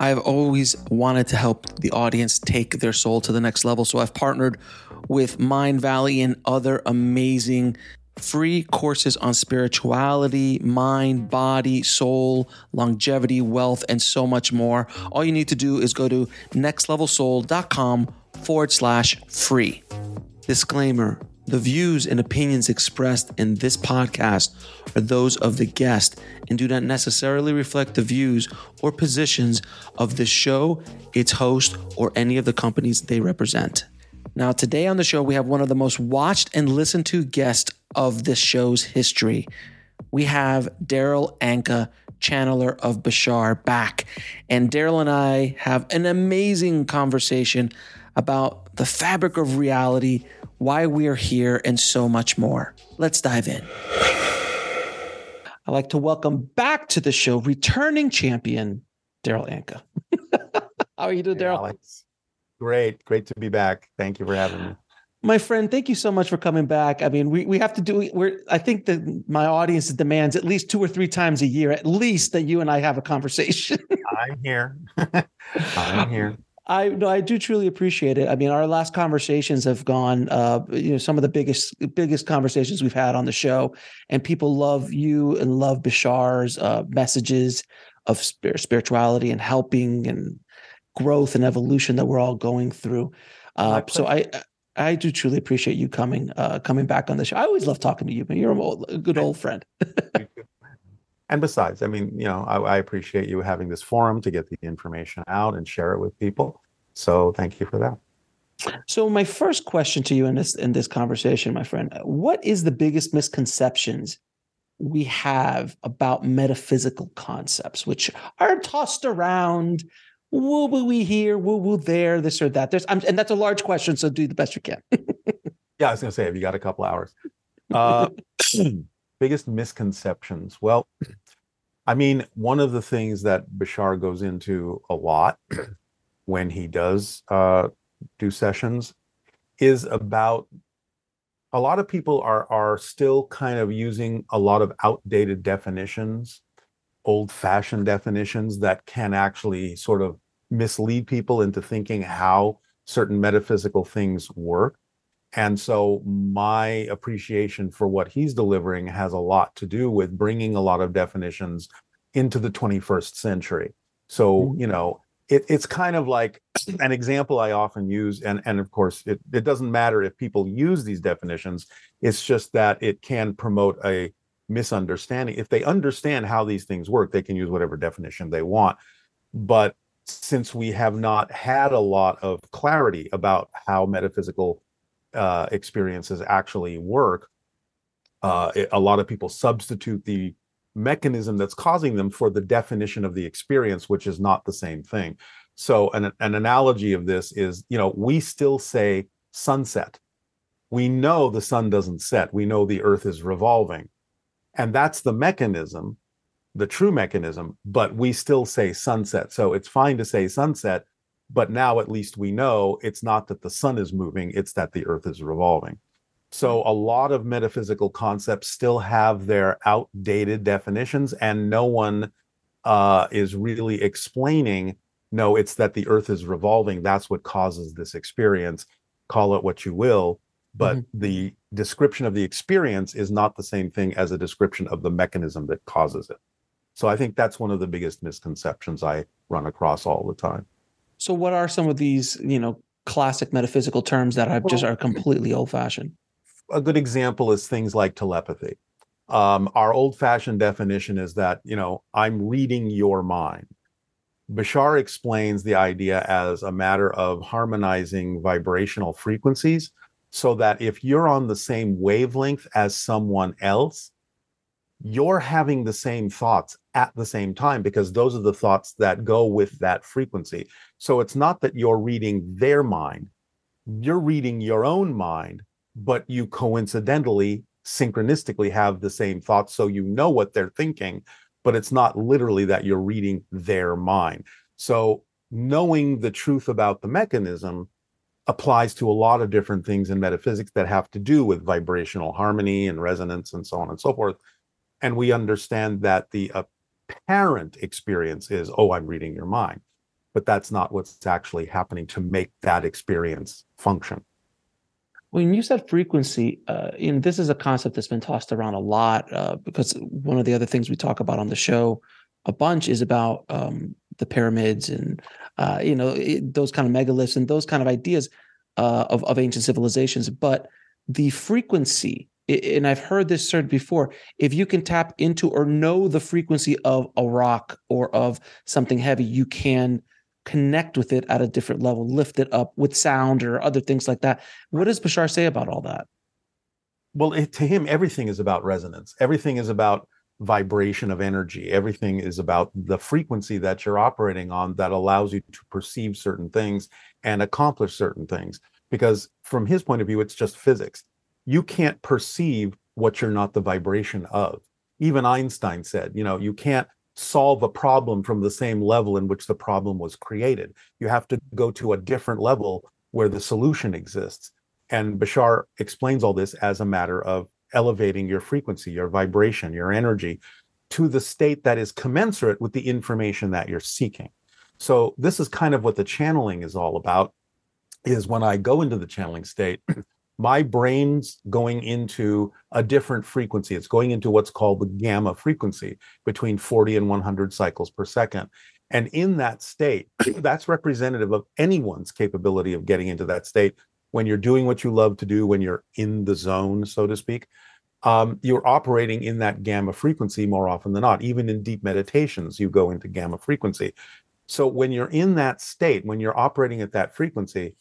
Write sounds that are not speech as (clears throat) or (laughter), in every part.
I've always wanted to help the audience take their soul to the next level. So I've partnered with Mindvalley and other amazing free courses on spirituality, mind, body, soul, longevity, wealth, and so much more. All you need to do is go to nextlevelsoul.com forward slash free. Disclaimer the views and opinions expressed in this podcast are those of the guest and do not necessarily reflect the views or positions of the show, its host, or any of the companies they represent. Now, today on the show, we have one of the most watched and listened to guests of this show's history. We have Darryl Anka, channeler of Bashar, back. And Darryl and I have an amazing conversation about the fabric of reality, why we are here, and so much more. Let's dive in. I'd like to welcome back to the show returning champion, Darryl Anka. (laughs) How are you doing, Darryl? Great, great to be back. Thank you for having me. My friend, thank you so much for coming back. I mean, we, we have to do we're I think that my audience demands at least two or three times a year, at least that you and I have a conversation. (laughs) I'm here. (laughs) I'm here. I no, I do truly appreciate it. I mean, our last conversations have gone, uh, you know, some of the biggest biggest conversations we've had on the show, and people love you and love Bashar's uh, messages of spirituality and helping and growth and evolution that we're all going through. Uh, so I I do truly appreciate you coming uh, coming back on the show. I always love talking to you, man. You're a, old, a good old friend. (laughs) and besides, I mean, you know, I, I, appreciate you having this forum to get the information out and share it with people. So thank you for that. So my first question to you in this in this conversation, my friend, what is the biggest misconceptions we have about metaphysical concepts, which are tossed around woo woo we here, woo woo there, this or that. There's I'm, and that's a large question, so do the best you can. (laughs) yeah, I was gonna say, have you got a couple hours? Uh, (clears throat) biggest misconceptions. Well, I mean, one of the things that Bashar goes into a lot (clears throat) when he does uh, do sessions is about a lot of people are are still kind of using a lot of outdated definitions old fashioned definitions that can actually sort of mislead people into thinking how certain metaphysical things work. And so my appreciation for what he's delivering has a lot to do with bringing a lot of definitions into the 21st century. So, mm-hmm. you know, it, it's kind of like (clears throat) an example I often use, and, and of course, it, it doesn't matter if people use these definitions, it's just that it can promote a misunderstanding. If they understand how these things work, they can use whatever definition they want. But since we have not had a lot of clarity about how metaphysical uh, experiences actually work, uh, it, a lot of people substitute the mechanism that's causing them for the definition of the experience, which is not the same thing. So, an, an analogy of this is, you know, we still say sunset. We know the sun doesn't set. We know the earth is revolving and that's the mechanism, the true mechanism, but we still say sunset. So it's fine to say sunset, but now at least we know it's not that the sun is moving, it's that the earth is revolving. So a lot of metaphysical concepts still have their outdated definitions, and no one uh, is really explaining. No, it's that the earth is revolving. That's what causes this experience. Call it what you will but mm-hmm. the description of the experience is not the same thing as a description of the mechanism that causes it. So I think that's one of the biggest misconceptions I run across all the time. So what are some of these, you know, classic metaphysical terms that are well, just are completely old fashioned? A good example is things like telepathy. Um, our old fashioned definition is that, you know, I'm reading your mind. Bashar explains the idea as a matter of harmonizing vibrational frequencies so that if you're on the same wavelength as someone else, you're having the same thoughts at the same time because those are the thoughts that go with that frequency. So it's not that you're reading their mind, you're reading your own mind, but you coincidentally, synchronistically have the same thoughts. So you know what they're thinking, but it's not literally that you're reading their mind. So knowing the truth about the mechanism applies to a lot of different things in metaphysics that have to do with vibrational harmony and resonance and so on and so forth. And we understand that the apparent experience is, oh, I'm reading your mind. But that's not what's actually happening to make that experience function. When you said frequency, uh, and this is a concept that's been tossed around a lot uh, because one of the other things we talk about on the show a bunch is about um, the pyramids and uh, you know it, those kind of megaliths and those kind of ideas uh, of of ancient civilizations. But the frequency, and I've heard this said before, if you can tap into or know the frequency of a rock or of something heavy, you can connect with it at a different level, lift it up with sound or other things like that. What does Bashar say about all that? Well, it, to him, everything is about resonance. Everything is about vibration of energy. Everything is about the frequency that you're operating on that allows you to perceive certain things and accomplish certain things. Because from his point of view, it's just physics. You can't perceive what you're not the vibration of. Even Einstein said, you know, you can't solve a problem from the same level in which the problem was created. You have to go to a different level where the solution exists. And Bashar explains all this as a matter of elevating your frequency, your vibration, your energy to the state that is commensurate with the information that you're seeking. So this is kind of what the channeling is all about is when I go into the channeling state, (clears throat) my brain's going into a different frequency. It's going into what's called the gamma frequency between 40 and 100 cycles per second. And in that state, (clears throat) that's representative of anyone's capability of getting into that state when you're doing what you love to do, when you're in the zone, so to speak. Um, you're operating in that gamma frequency more often than not. Even in deep meditations, you go into gamma frequency. So when you're in that state, when you're operating at that frequency,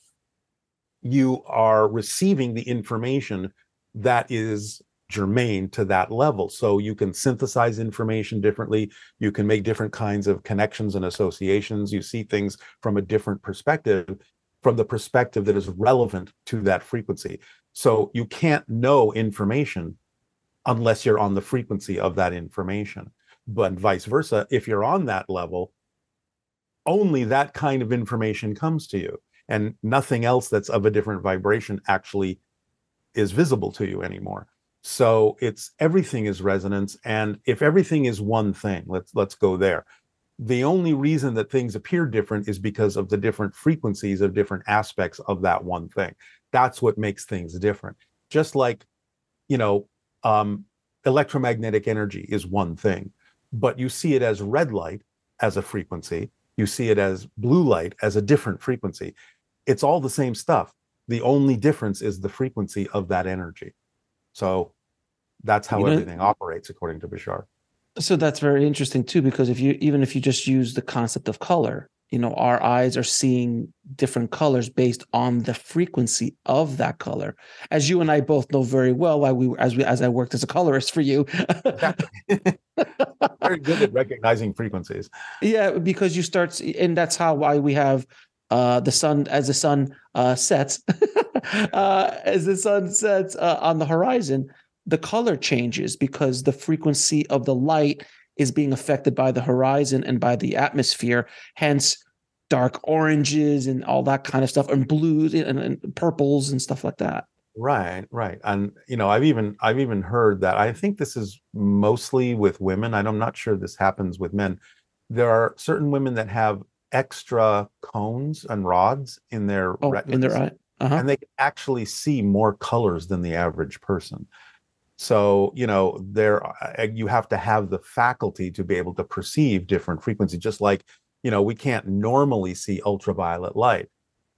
you are receiving the information that is germane to that level. So you can synthesize information differently. You can make different kinds of connections and associations. You see things from a different perspective, from the perspective that is relevant to that frequency. So you can't know information unless you're on the frequency of that information. But vice versa, if you're on that level, only that kind of information comes to you and nothing else that's of a different vibration actually is visible to you anymore. So it's everything is resonance and if everything is one thing let's let's go there. The only reason that things appear different is because of the different frequencies of different aspects of that one thing. That's what makes things different. Just like you know um, electromagnetic energy is one thing but you see it as red light as a frequency you see it as blue light as a different frequency it's all the same stuff. The only difference is the frequency of that energy. So that's how you know, everything operates according to Bashar. So that's very interesting too, because if you even if you just use the concept of color, you know, our eyes are seeing different colors based on the frequency of that color. As you and I both know very well, why we as we as I worked as a colorist for you. (laughs) very good at recognizing frequencies. (laughs) Yeah, because you start, and that's how why we have uh, the sun as the sun uh, sets, (laughs) uh, as the sun sets uh, on the horizon, the color changes because the frequency of the light is being affected by the horizon and by the atmosphere. Hence, dark oranges and all that kind of stuff, and blues and, and purples and stuff like that. Right, right, and you know, I've even I've even heard that. I think this is mostly with women. I'm not sure this happens with men. There are certain women that have extra cones and rods in their oh, retinas, in their eye. Uh-huh. and they actually see more colors than the average person. So you know, there uh, you have to have the faculty to be able to perceive different frequencies. Just like you know, we can't normally see ultraviolet light,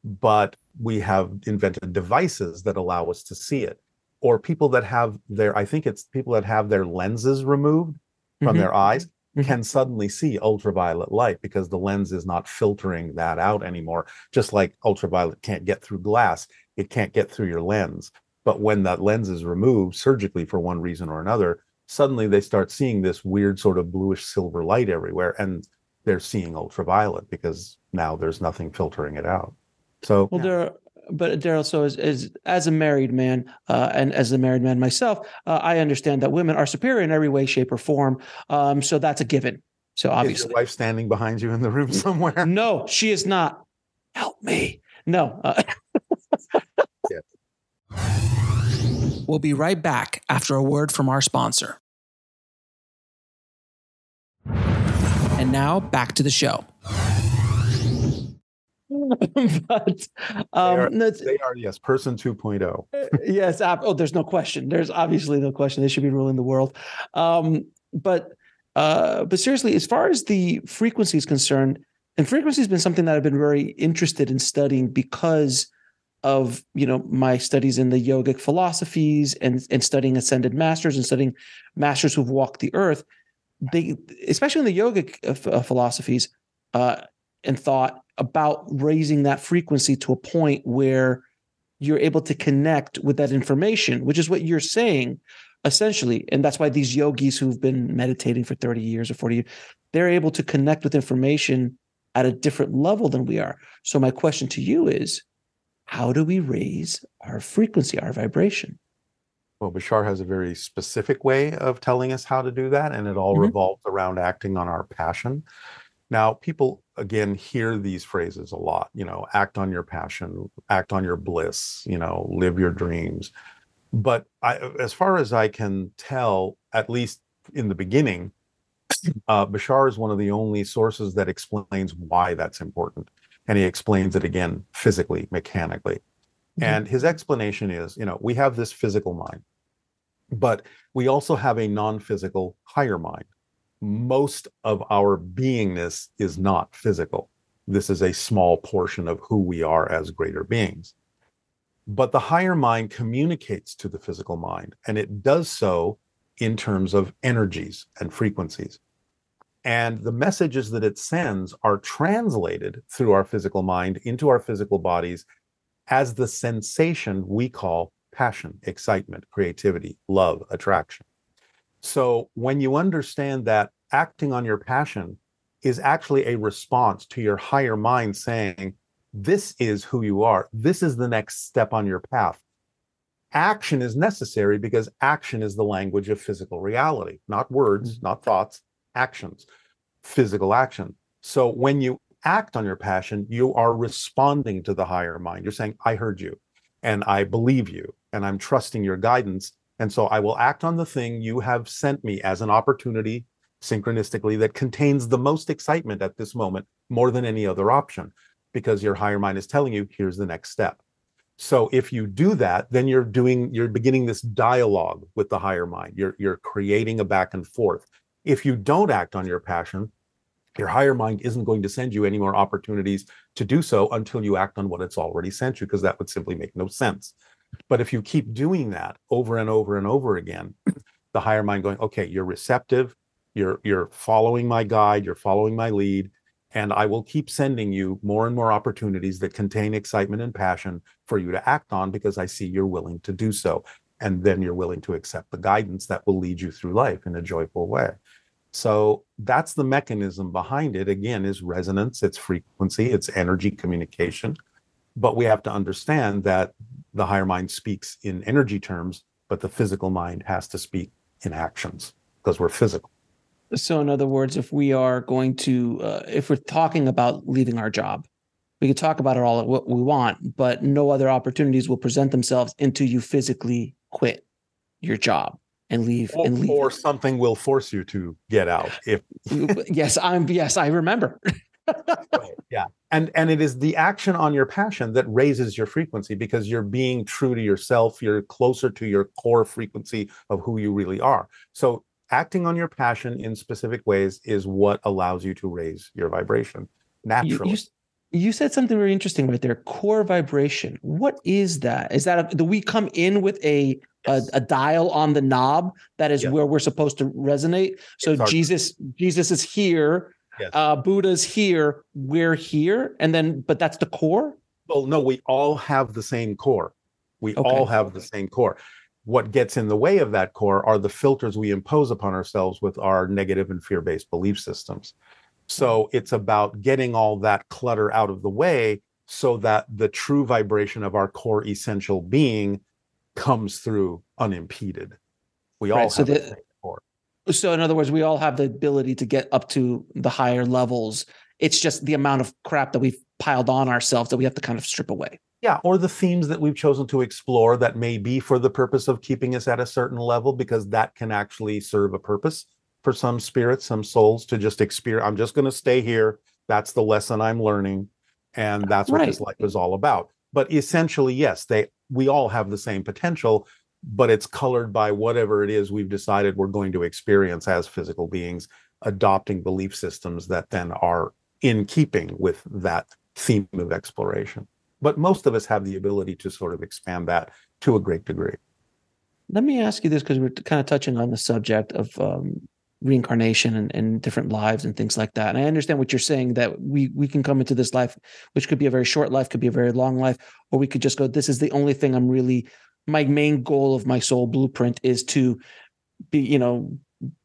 but we have invented devices that allow us to see it. Or people that have their, I think it's people that have their lenses removed from mm-hmm. their eyes. Can mm-hmm. suddenly see ultraviolet light because the lens is not filtering that out anymore. Just like ultraviolet can't get through glass, it can't get through your lens. But when that lens is removed surgically for one reason or another, suddenly they start seeing this weird sort of bluish silver light everywhere. And they're seeing ultraviolet because now there's nothing filtering it out. So, well, yeah. there but Darryl, so as, as as a married man uh, and as a married man myself, uh, I understand that women are superior in every way, shape, or form. Um, so that's a given. So obviously, is your wife standing behind you in the room somewhere? No, she is not. Help me. No. Uh, (laughs) We'll be right back after a word from our sponsor. And now back to the show. (laughs) but um, they, are, no, they are yes, person 2.0. yes, oh, there's no question. There's obviously no question. They should be ruling the world. Um, but uh, but seriously, as far as the frequency is concerned, and frequency has been something that I've been very interested in studying because of you know my studies in the yogic philosophies and and studying ascended masters and studying masters who've walked the earth they especially in the yogic uh, uh, philosophies uh, and thought about raising that frequency to a point where you're able to connect with that information which is what you're saying essentially and that's why these yogis who've been meditating for 30 years or 40 years they're able to connect with information at a different level than we are so my question to you is how do we raise our frequency, our vibration? Well, Bashar has a very specific way of telling us how to do that, and it all mm-hmm. revolves around acting on our passion. Now, people again hear these phrases a lot, you know, act on your passion, act on your bliss, you know, live your dreams. But I, as far as I can tell, at least in the beginning, uh, Bashar is one of the only sources that explains why that's important and he explains it again physically, mechanically. Mm-hmm. And his explanation is, you know, we have this physical mind, but we also have a non-physical higher mind. Most of our beingness is not physical. This is a small portion of who we are as greater beings. But the higher mind communicates to the physical mind, and it does so in terms of energies and frequencies. And the messages that it sends are translated through our physical mind into our physical bodies as the sensation we call passion, excitement, creativity, love, attraction. So when you understand that acting on your passion is actually a response to your higher mind saying, This is who you are, this is the next step on your path. Action is necessary because action is the language of physical reality, not words, mm-hmm. not thoughts, actions, physical action. So when you act on your passion, you are responding to the higher mind. You're saying, I heard you and I believe you and I'm trusting your guidance. And so I will act on the thing you have sent me as an opportunity synchronistically that contains the most excitement at this moment more than any other option because your higher mind is telling you here's the next step. So if you do that then you're doing you're beginning this dialogue with the higher mind. You're you're creating a back and forth. If you don't act on your passion, your higher mind isn't going to send you any more opportunities to do so until you act on what it's already sent you, because that would simply make no sense. But if you keep doing that over and over and over again, (clears throat) the higher mind going, okay, you're receptive, you're you're following my guide, you're following my lead, and I will keep sending you more and more opportunities that contain excitement and passion for you to act on because I see you're willing to do so. And then you're willing to accept the guidance that will lead you through life in a joyful way. So that's the mechanism behind it. Again is resonance it's frequency it's energy communication. But we have to understand that the higher mind speaks in energy terms but the physical mind has to speak in actions because we're physical so in other words if we are going to uh, if we're talking about leaving our job we could talk about it all what we want but no other opportunities will present themselves until you physically quit your job and leave or, and leave. Or something will force you to get out. If (laughs) yes, I'm yes, I remember. Right, yeah. And and it is the action on your passion that raises your frequency because you're being true to yourself, you're closer to your core frequency of who you really are. So acting on your passion in specific ways is what allows you to raise your vibration naturally. You, you, you said something very interesting right there. Core vibration. What is that? Is that a, do we come in with a a, a, dial on the knob that is where we're supposed to resonate. So Jesus, Jesus is here. Yes. Uh, Buddha's here. We're here, and then, but that's the core. Well, no, we all have the same core. We okay. all have the same core. What gets in the way of that core are the filters we impose upon ourselves with our negative and fear-based belief systems. So it's about getting all that clutter out of the way so that the true vibration of our core essential being comes through unimpeded. We all Right, have so the the- same core. So, in other words, we all have the ability to get up to the higher levels. It's just the amount of crap that we've piled on ourselves that we have to kind of strip away. Yeah, or the themes that we've chosen to explore that may be for the purpose of keeping us at a certain level, because that can actually serve a purpose for some spirits, some souls to just experience. I'm just going to stay here. That's the lesson I'm learning, and that's what this life is all about. But essentially, yes, they we all have the same potential, but it's colored by whatever it is we've decided we're going to experience as physical beings, adopting belief systems that then are in keeping with that theme of exploration but most of us have the ability to sort of expand that to a great degree. Let me ask you this because we're kind of touching on the subject of um, reincarnation and, and different lives and things like that. And I understand what you're saying that we we can come into this life, which could be a very short life, could be a very long life, or we could just go, this is the only thing I'm really, my main goal of my soul blueprint is to be, you know,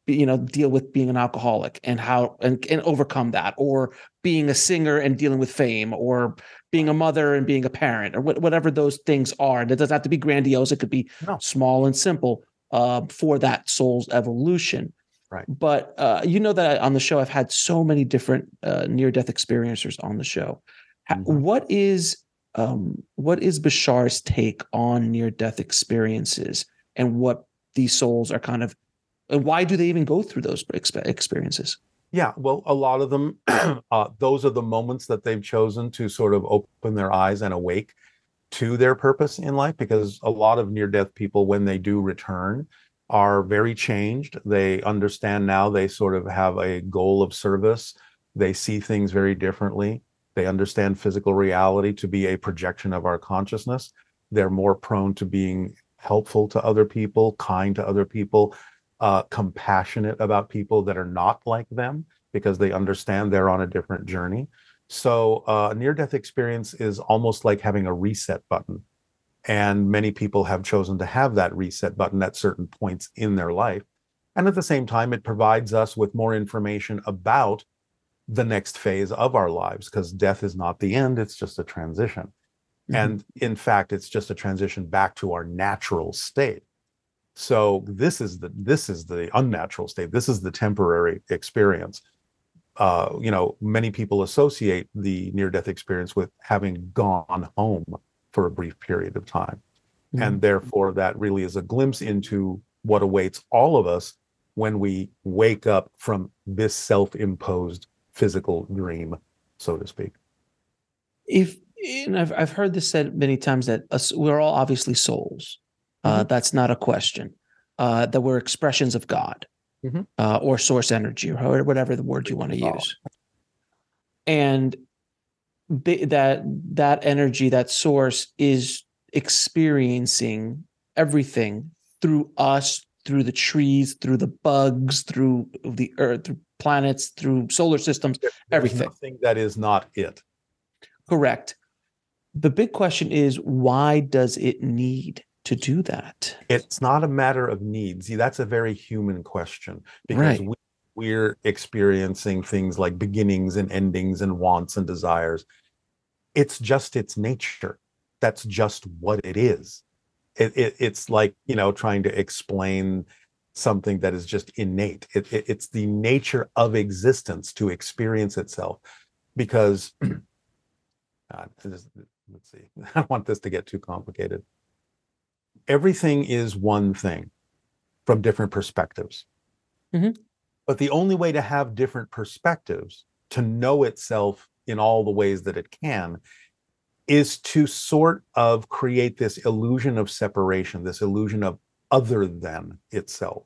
be, you know, deal with being an alcoholic and how and, and overcome that, or being a singer and dealing with fame, or being a mother and being a parent, or what, whatever those things are. And it doesn't have to be grandiose. It could be No. small and simple uh, for that soul's evolution. Right. But uh, you know that on the show, I've had so many different uh, near-death experiencers on the show. Mhm. What is um, what is Bashar's take on near-death experiences and what these souls are kind of, and why do they even go through those expe- experiences? Yeah, well, a lot of them, (clears throat) uh, those are the moments that they've chosen to sort of open their eyes and awake to their purpose in life because a lot of near death people, when they do return, are very changed. They understand now they sort of have a goal of service. They see things very differently. They understand physical reality to be a projection of our consciousness. They're more prone to being helpful to other people, kind to other people, uh, compassionate about people that are not like them because they understand they're on a different journey. So, uh, near death experience is almost like having a reset button. And many people have chosen to have that reset button at certain points in their life. And at the same time, it provides us with more information about the next phase of our lives because death is not the end, it's just a transition. Mhm. And in fact, it's just a transition back to our natural state. So this is the this is the unnatural state. This is the temporary experience. Uh, you know, many people associate the near-death experience with having gone home for a brief period of time, and therefore that really is a glimpse into what awaits all of us when we wake up from this self-imposed physical dream, so to speak. if and I've I've heard this said many times that us, we're all obviously souls. Uh, that's not a question. Uh, that we're expressions of God Mhm. uh, or source energy or however, whatever the word you want to Oh. use. And that that energy, that source, is experiencing everything through us, through the trees, through the bugs, through the earth, through planets, through solar systems. There's Everything. nothing that is not it. Correct. The big question is why does it need to do that? it's not a matter of needs. See, that's a very human question because Right. we, we're experiencing things like beginnings and endings and wants and desires. It's just its nature. That's just what it is. It, it, it's like, you know, trying to explain something that is just innate. It, it, it's the nature of existence to experience itself because, (clears throat) God, let's see, (laughs) I don't want this to get too complicated everything is one thing from different perspectives. Mhm. But the only way to have different perspectives, to know itself in all the ways that it can, is to sort of create this illusion of separation, this illusion of other than itself.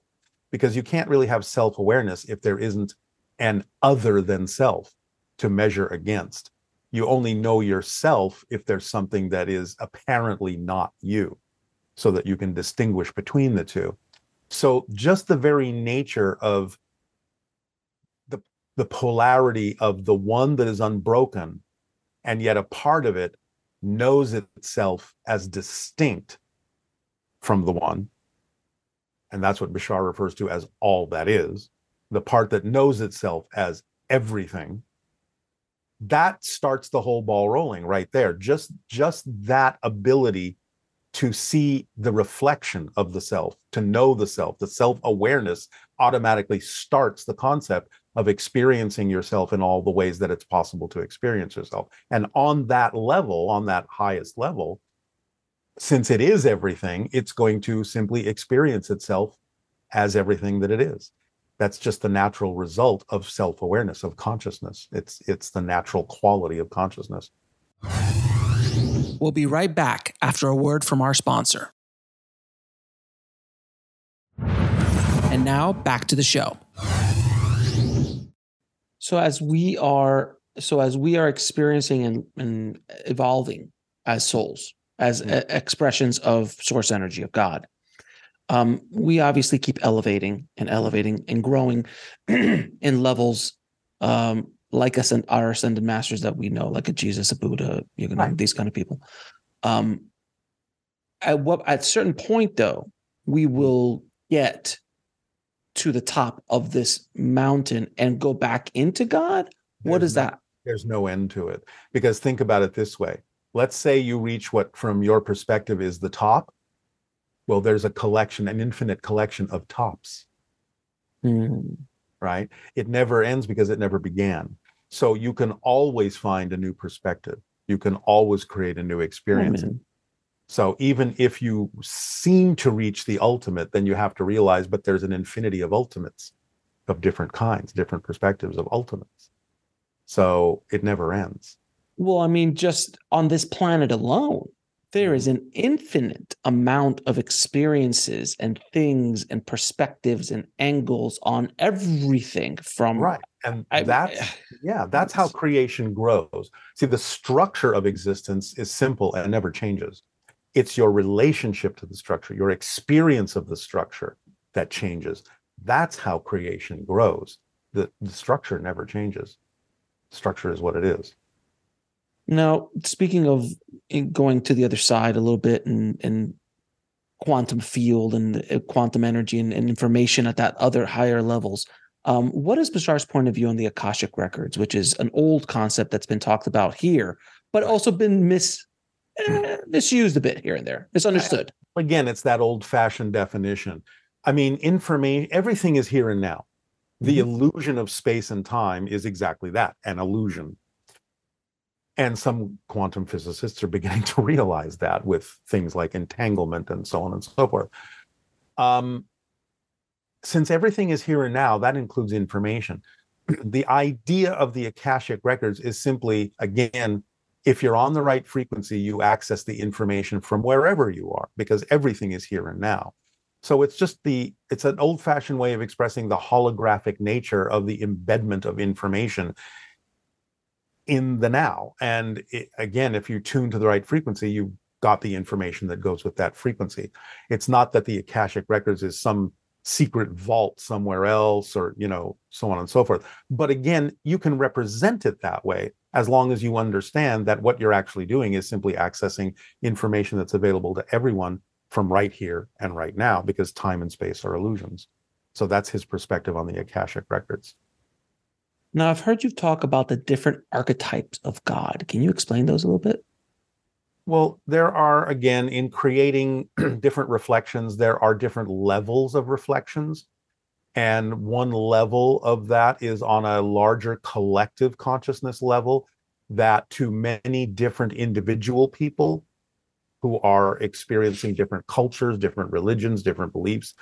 Because you can't really have self awareness if there isn't an other than self to measure against. You only know yourself if there's something that is apparently not you so that you can distinguish between the two. So just the very nature of the the polarity of the one that is unbroken and yet a part of it knows itself as distinct from the one and that's what Bashar refers to as all that is the part that knows itself as everything that starts the whole ball rolling right there. Just just that ability to see the reflection of the self to know the self the self awareness automatically starts the concept of experiencing yourself in all the ways that it's possible to experience yourself. And on that level on that highest level since it is everything it's going to simply experience itself as everything that it is. That's just the natural result of self-awareness of consciousness. It's it's the natural quality of consciousness. We'll be right back after a word from our sponsor. And now back to the show. So as we are so as we are experiencing and, and evolving as souls as mm-hmm. a, expressions of source energy of god um, we obviously keep elevating and elevating and growing (clears throat) in levels um, like us and our ascended masters that we know, like a Jesus, a Buddha, you know, right. these kind of people. Um, at what at a certain point, though, we will get to the top of this mountain and go back into God. There's what is no, that? There's no end to it because think about it this way. Let's say you reach what, from your perspective, is the top well, there's a collection, an infinite collection of tops. Mm. Right? It never ends because it never began. So you can always find a new perspective. You can always create a new experience. Mm. So even if you seem to reach the ultimate, then you have to realize, but there's an infinity of ultimates of different kinds, different perspectives of ultimates. So it never ends. Well, I mean, just on this planet alone, there is an infinite amount of experiences and things and perspectives and angles on everything from right and I, that's yeah that's how creation grows. See the structure of existence is simple and never changes. It's your relationship to the structure your experience of the structure that changes. That's how creation grows. The, the structure never changes. Structure is what it is now, speaking of going to the other side a little bit and, and quantum field and uh, quantum energy and, and information at that other higher levels, um, what is Bashar's point of view on the Akashic records, which is an old concept that's been talked about here, but also been mis eh, misused a bit here and there, misunderstood? Again, it's that old-fashioned definition. I mean, information, everything is here and now. The mm-hmm. illusion of space and time is exactly that, an illusion and some quantum physicists are beginning to realize that with things like entanglement and so on and so forth. Um, since everything is here and now, that includes information. (clears throat) the idea of the Akashic records is simply, again, if you're on the right frequency, you access the information from wherever you are because everything is here and now. So it's just the it's an old-fashioned way of expressing the holographic nature of the embedment of information in the now. And it, again, if you tune to the right frequency, you got the information that goes with that frequency. It's not that the Akashic Records is some secret vault somewhere else or, you know, so on and so forth. But again, you can represent it that way as long as you understand that what you're actually doing is simply accessing information that's available to everyone from right here and right now because time and space are illusions. So that's his perspective on the Akashic Records. Now, I've heard you talk about the different archetypes of God. Can you explain those a little bit? Well, there are, again, in creating (clears throat) different reflections, there are different levels of reflections. And one level of that is on a larger collective consciousness level, that to many different individual people who are experiencing different cultures, different religions, different beliefs,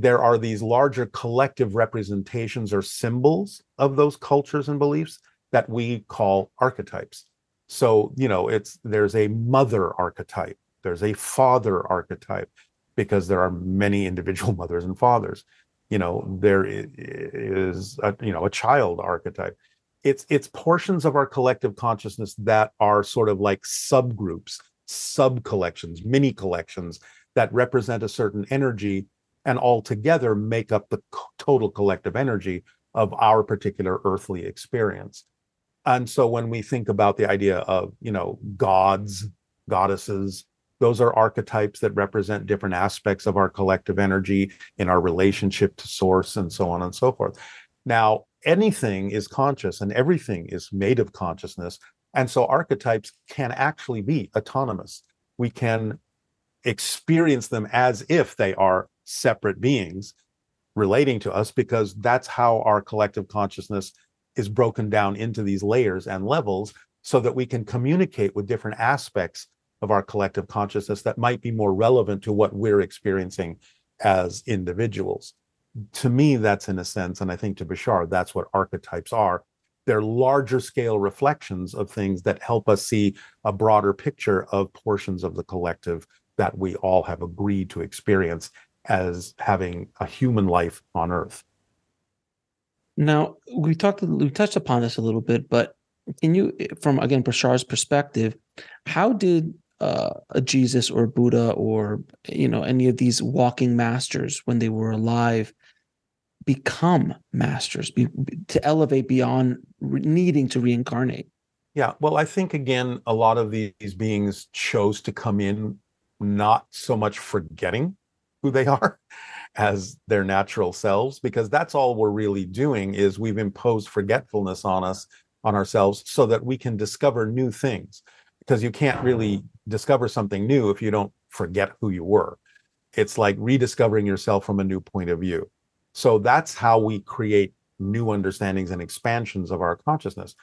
there are these larger collective representations or symbols of those cultures and beliefs that we call archetypes. So, you know, it's there's a mother archetype, there's a father archetype, because there are many (laughs) individual mothers and fathers. You know, there is a, you know a child archetype. It's it's portions of our collective consciousness that are sort of like subgroups, sub collections, mini collections that represent a certain energy and all together make up the total collective energy of our particular earthly experience. And so when we think about the idea of, you know, gods, goddesses, those are archetypes that represent different aspects of our collective energy in our relationship to source and so on and so forth. Now, anything is conscious and everything is made of consciousness. And so archetypes can actually be autonomous. We can experience them as if they are separate beings relating to us because that's how our collective consciousness is broken down into these layers and levels so that we can communicate with different aspects of our collective consciousness that might be more relevant to what we're experiencing as individuals. To me, that's in a sense, and I think to Bashar, that's what archetypes are. They're larger scale reflections of things that help us see a broader picture of portions of the collective that we all have agreed to experience as having a human life on earth. Now, we talked we touched upon this a little bit, but can you from again Bashar's perspective, how did uh, a Jesus or Buddha or you know any of these walking masters when they were alive become masters be, to elevate beyond re- needing to reincarnate yeah well i think again a lot of these beings chose to come in not so much forgetting who they (laughs) are as their natural selves because that's all we're really doing is we've imposed forgetfulness on us on ourselves so that we can discover new things because you can't really discover something new if you don't forget who you were. It's like rediscovering yourself from a new point of view. So that's how we create new understandings and expansions of our consciousness.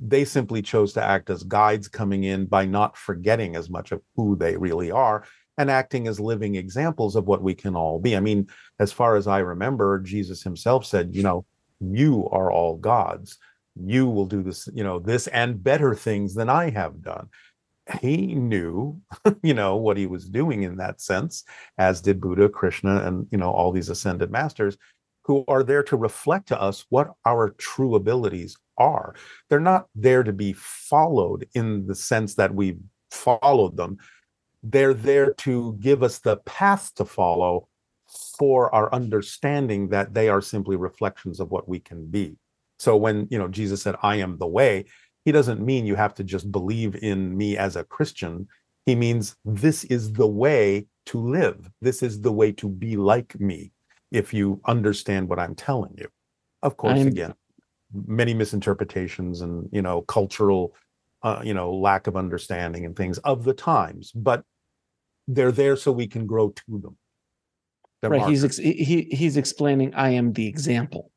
They simply chose to act as guides coming in by not forgetting as much of who they really are and acting as living examples of what we can all be. I mean, as far as I remember, Jesus himself said, you know, you are all gods. You will do this, you know, this and better things than I have done. He knew, (laughs) you know, what he was doing in that sense, as did Buddha, Krishna, and, you know, all these ascended masters who are there to reflect to us what our true abilities are. They're not there to be followed in the sense that we've followed them they're there to give us the path to follow for our understanding that they are simply reflections of what we can be. So when, you know, Jesus said, I am the way, he doesn't mean you have to just believe in me as a Christian. He means this is the way to live. This is the way to be like me if you understand what I'm telling you. Of course, I'm... again, many misinterpretations and, you know, cultural uh, you know lack of understanding and things of the times but they're there so we can grow to them. They're right. He's ex- he he's explaining I am the example.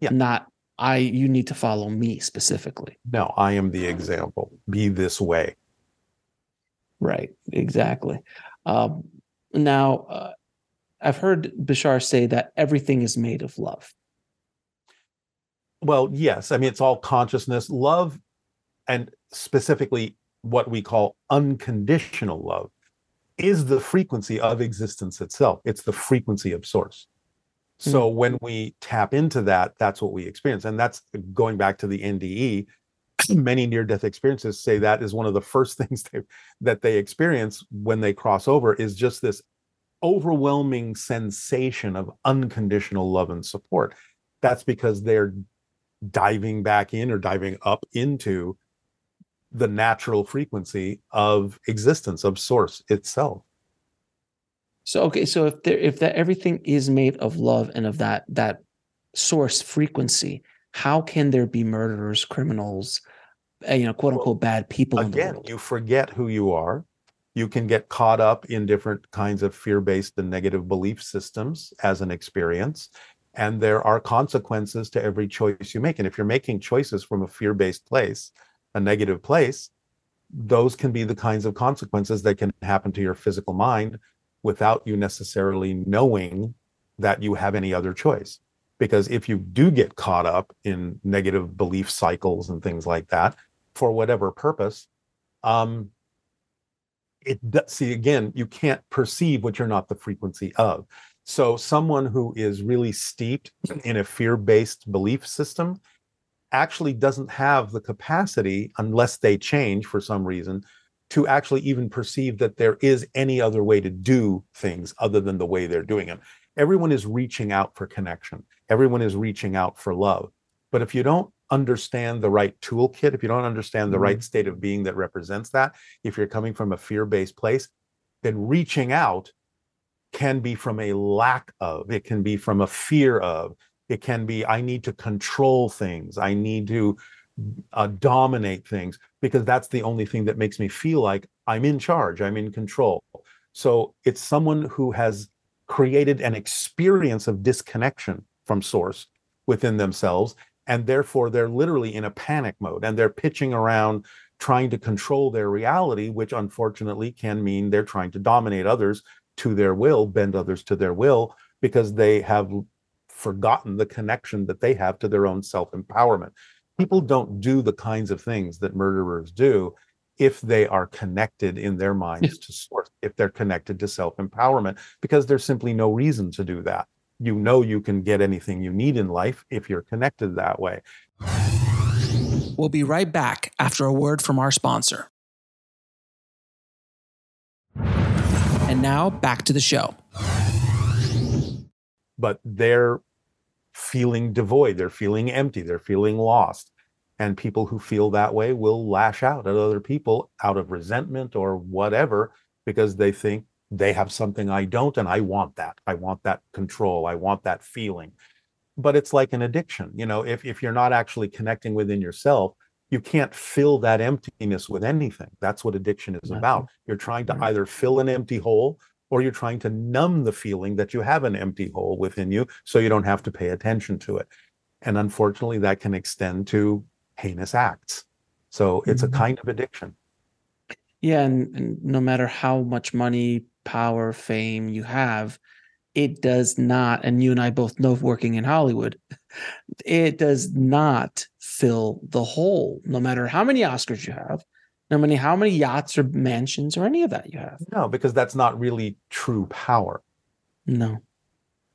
Yeah. Not I you need to follow me specifically. No, I am the example. Be this way. Right. Exactly. Um, now, uh, I've heard Bashar say that everything is made of love. Well, yes. I mean, it's all consciousness, love, and specifically what we call unconditional love is the frequency of existence itself. It's the frequency of source. So mm-hmm. when we tap into that, that's what we experience. And that's going back to the NDE. (clears throat) Many near death experiences say that is one of the first (laughs) things they, that they experience when they cross over is just this overwhelming sensation of unconditional love and support. That's because they're diving back in or diving up into the natural frequency of existence of source itself. So okay so if there if that everything is made of love and of that that source frequency how can there be murderers criminals uh, you know quote unquote bad people again you forget who you are. You can get caught up in different kinds of fear-based and negative belief systems as an experience and there are consequences to every choice you make. And if you're making choices from a fear-based place a negative place, those can be the kinds of consequences that can happen to your physical mind without you necessarily knowing that you have any other choice. Because if you do get caught up in negative belief cycles and things like that, for whatever purpose, um, it see again, you can't perceive what you're not the frequency of. So someone who is really steeped in a fear-based belief system actually doesn't have the capacity, unless they change for some reason, to actually even perceive that there is any other way to do things other than the way they're doing them. Everyone is reaching out for connection, everyone is reaching out for love. But if you don't understand the right toolkit, if you don't understand the right mm-hmm. state of being that represents that, if you're coming from a fear based place, then reaching out can be from a lack of, it can be from a fear of, It can be, I need to control things. I need to uh, dominate things because that's the only thing that makes me feel like I'm in charge, I'm in control. So it's someone who has created an experience of disconnection from source within themselves. And therefore, they're literally in a panic mode and they're pitching around trying to control their reality, which unfortunately can mean they're trying to dominate others to their will, bend others to their will, because they have forgotten the connection that they have to their own self empowerment. People don't do the kinds of things that murderers do if they are connected in their minds to source, if they're connected to self empowerment, because there's simply no reason to do that. You know, you can get anything you need in life if you're connected that way. We'll be right back after a word from our sponsor. And now back to the show. But they're feeling devoid, they're feeling empty, they're feeling lost. And people who feel that way will lash out at other people out of resentment or whatever because they think they have something I don't and I want that. I want that control. I want that feeling. But it's like an addiction. You know, if, if you're not actually connecting within yourself, you can't fill that emptiness with anything. That's what addiction is about. You're trying to either fill an empty hole or you're trying to numb the feeling that you have an empty hole within you so you don't have to pay attention to it. And unfortunately, that can extend to heinous acts. So it's mm-hmm. a kind of addiction. Yeah. And, and no matter how much money, power, fame you have, it does not, and you and I both know working in Hollywood, it does not fill the hole, no matter how many Oscars you have, no matter how many yachts or mansions or any of that you have. No, because that's not really true power. No,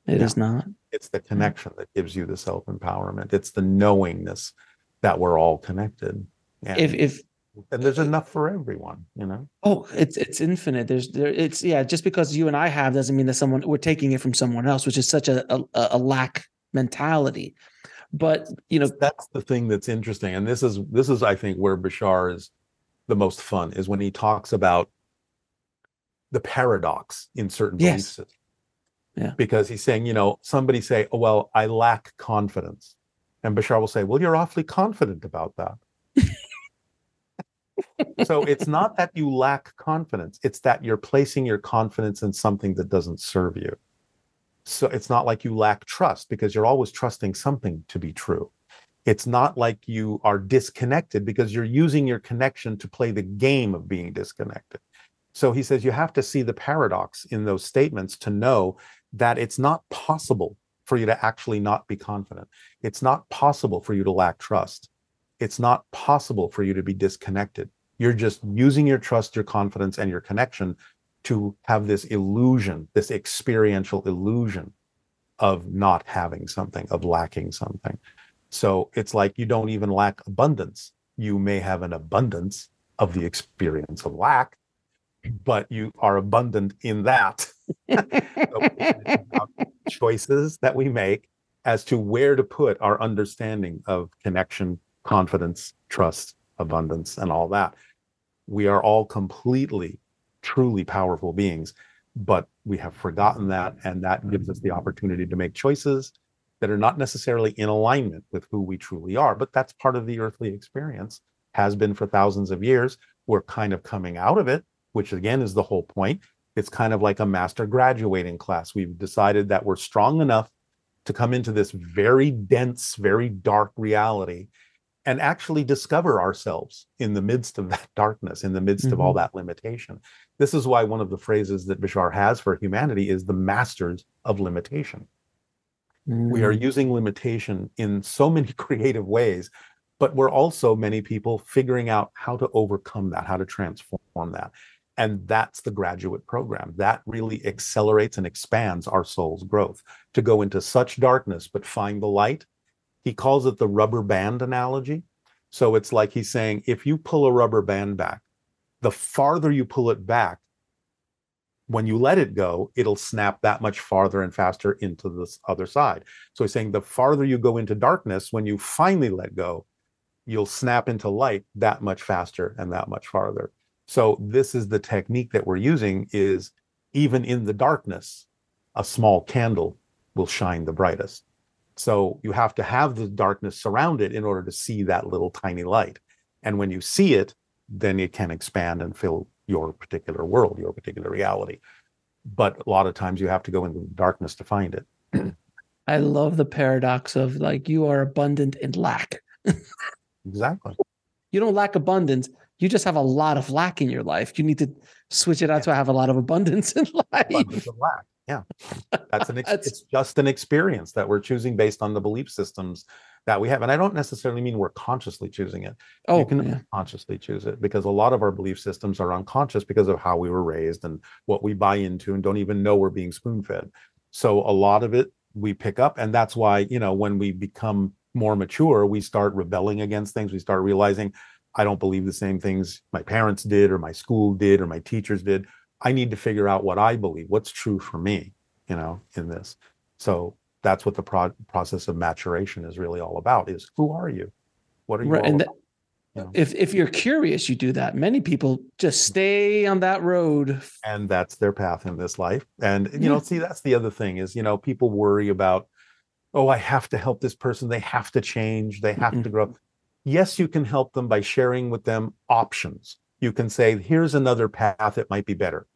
it is not. It's the connection that gives you the self empowerment. It's the knowingness that we're all connected. And if if and there's enough for everyone you know oh it's it's infinite there's there it's yeah just because you and i have doesn't mean that someone we're taking it from someone else which is such a a, a lack mentality but you know that's the thing that's interesting and this is this is i think where bashar is the most fun is when he talks about the paradox in certain yes. beliefs yeah because he's saying you know somebody say oh well i lack confidence and bashar will say well you're awfully confident about that (laughs) so it's not that you lack confidence, it's that you're placing your confidence in something that doesn't serve you. So it's not like you lack trust because you're always trusting something to be true. It's not like you are disconnected because you're using your connection to play the game of being disconnected. So he says you have to see the paradox in those statements to know that it's not possible for you to actually not be confident. It's not possible for you to lack trust. It's not possible for you to be disconnected. You're just using your trust, your confidence, and your connection to have this illusion, this experiential illusion of not having something, of lacking something. So it's like you don't even lack abundance. You may have an abundance of the experience of lack, but you are abundant in that. (laughs) choices that we make as to where to put our understanding of connection, confidence, trust, abundance, and all that we are all completely, truly powerful beings, but we have forgotten that. And that gives us the opportunity to make choices that are not necessarily in alignment with who we truly are. But that's part of the earthly experience, has been for thousands of years. We're kind of coming out of it, which again is the whole point. It's kind of like a master graduating class. We've decided that we're strong enough to come into this very dense, very dark reality and actually discover ourselves in the midst of that (laughs) darkness, in the midst mm-hmm. of all mm-hmm. that limitation. This is why one of the phrases that Bashar has for humanity is the masters of limitation. Mm-hmm. We are mm. using limitation in so many (laughs) creative ways, but we're also many people figuring out how to overcome that, how to transform that. And that's the graduate program. That really accelerates and expands our soul's growth to go into such darkness, but find the light he calls it the rubber band analogy. So it's like he's saying if you pull a rubber band back, the farther you pull it back, when you let it go, it'll snap that much farther and faster into this other side. So he's saying the farther you go into darkness, when you finally let go, you'll snap into light that much faster and that much farther. So this is the technique that we're using is even in the darkness, a small candle will shine the brightest. So you have to have the darkness surround it in order to see that little tiny light. And when you see it, then it can expand and fill your particular world, your particular reality. But a lot of times you have to go into the darkness to find it. I love the paradox of like you are abundant in lack. exactly. You don't lack abundance. You just have a lot of lack in your life. You need to switch it out yeah. to have a lot of abundance in life. Abundance of lack. Yeah. That's an ex- (laughs) That's... it's just an experience that we're choosing based on the belief systems that we have. And I don't necessarily mean we're consciously choosing it. Oh, you can yeah. consciously choose it because a lot of our belief systems are unconscious because of how we were raised and what we buy into and don't even know we're being spoon fed. So a lot of it we pick up. And that's why, you know, when we become more mature, we start rebelling against things. We start realizing, I don't believe the same things my parents did or my school did or my teachers did. I need to figure out what I believe, what's true for me, you know, in this. So that's what the pro- process of maturation is really all about is who are you? What are you? Right. and that, you know? if, if you're curious, you do that. Many people just stay on that road. And that's their path in this life. And, you know, see, that's the other thing is, you know, people worry about, oh, I have to help this person. They have to change. They have mm-hmm. to grow. Yes, you can help them by sharing with them options. You can say, here's another path that might be better.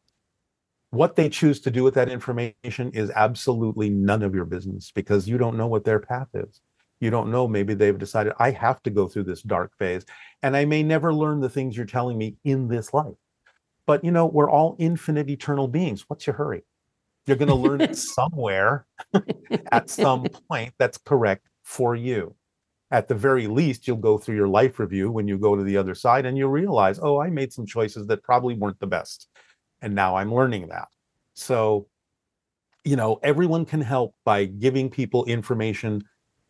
What they choose to do with that information is absolutely none of your business because you don't know what their path is. You don't know. Maybe they've decided, I have to go through this dark phase and I may never learn the things you're telling me in this life. But, you know, we're all infinite, eternal beings. What's your hurry? You're going to learn it (laughs) somewhere at some point that's correct for you. At the very least, you'll go through your life review when you go to the other side and you'll realize, oh, I made some choices that probably weren't the best and now I'm learning that. So, you know, everyone can help by giving people information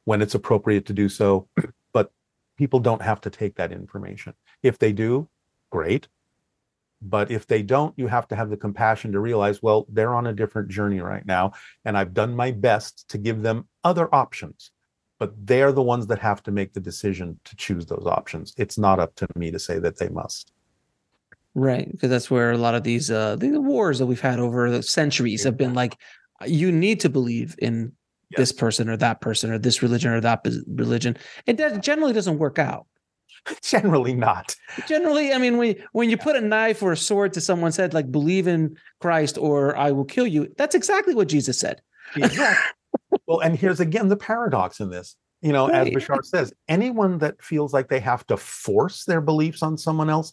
when it's appropriate to do so, (clears throat) but people don't have to take that information. If they do, great. But if they don't, you have to have the compassion to realize, well, they're on a different journey right now. And I've done my best to give them other options, but they're the ones that have to make the decision to choose those options. It's not up to me to say that they must. Right, because that's where a lot of these uh the wars that we've had over the centuries have been like you need to believe in yes. this person or that person or this religion or that religion. It does, generally doesn't work out. (laughs) Generally not. Generally, I mean, when when you put a knife or a sword to someone's head, like believe in Christ or I will kill you, that's exactly what Jesus said. Exactly. well, and here's again the paradox in this. You know, right. as Bashar says, anyone that feels like they have to force their beliefs on someone else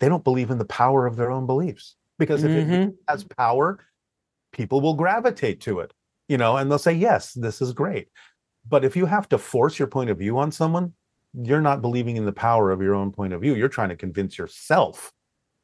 they don't believe in the power of their own beliefs. Because if mm-hmm. it has power people will gravitate to it you know and they'll say yes this is great. But if you have to force your point of view on someone you're not believing in the power of your own point of view. You're trying to convince yourself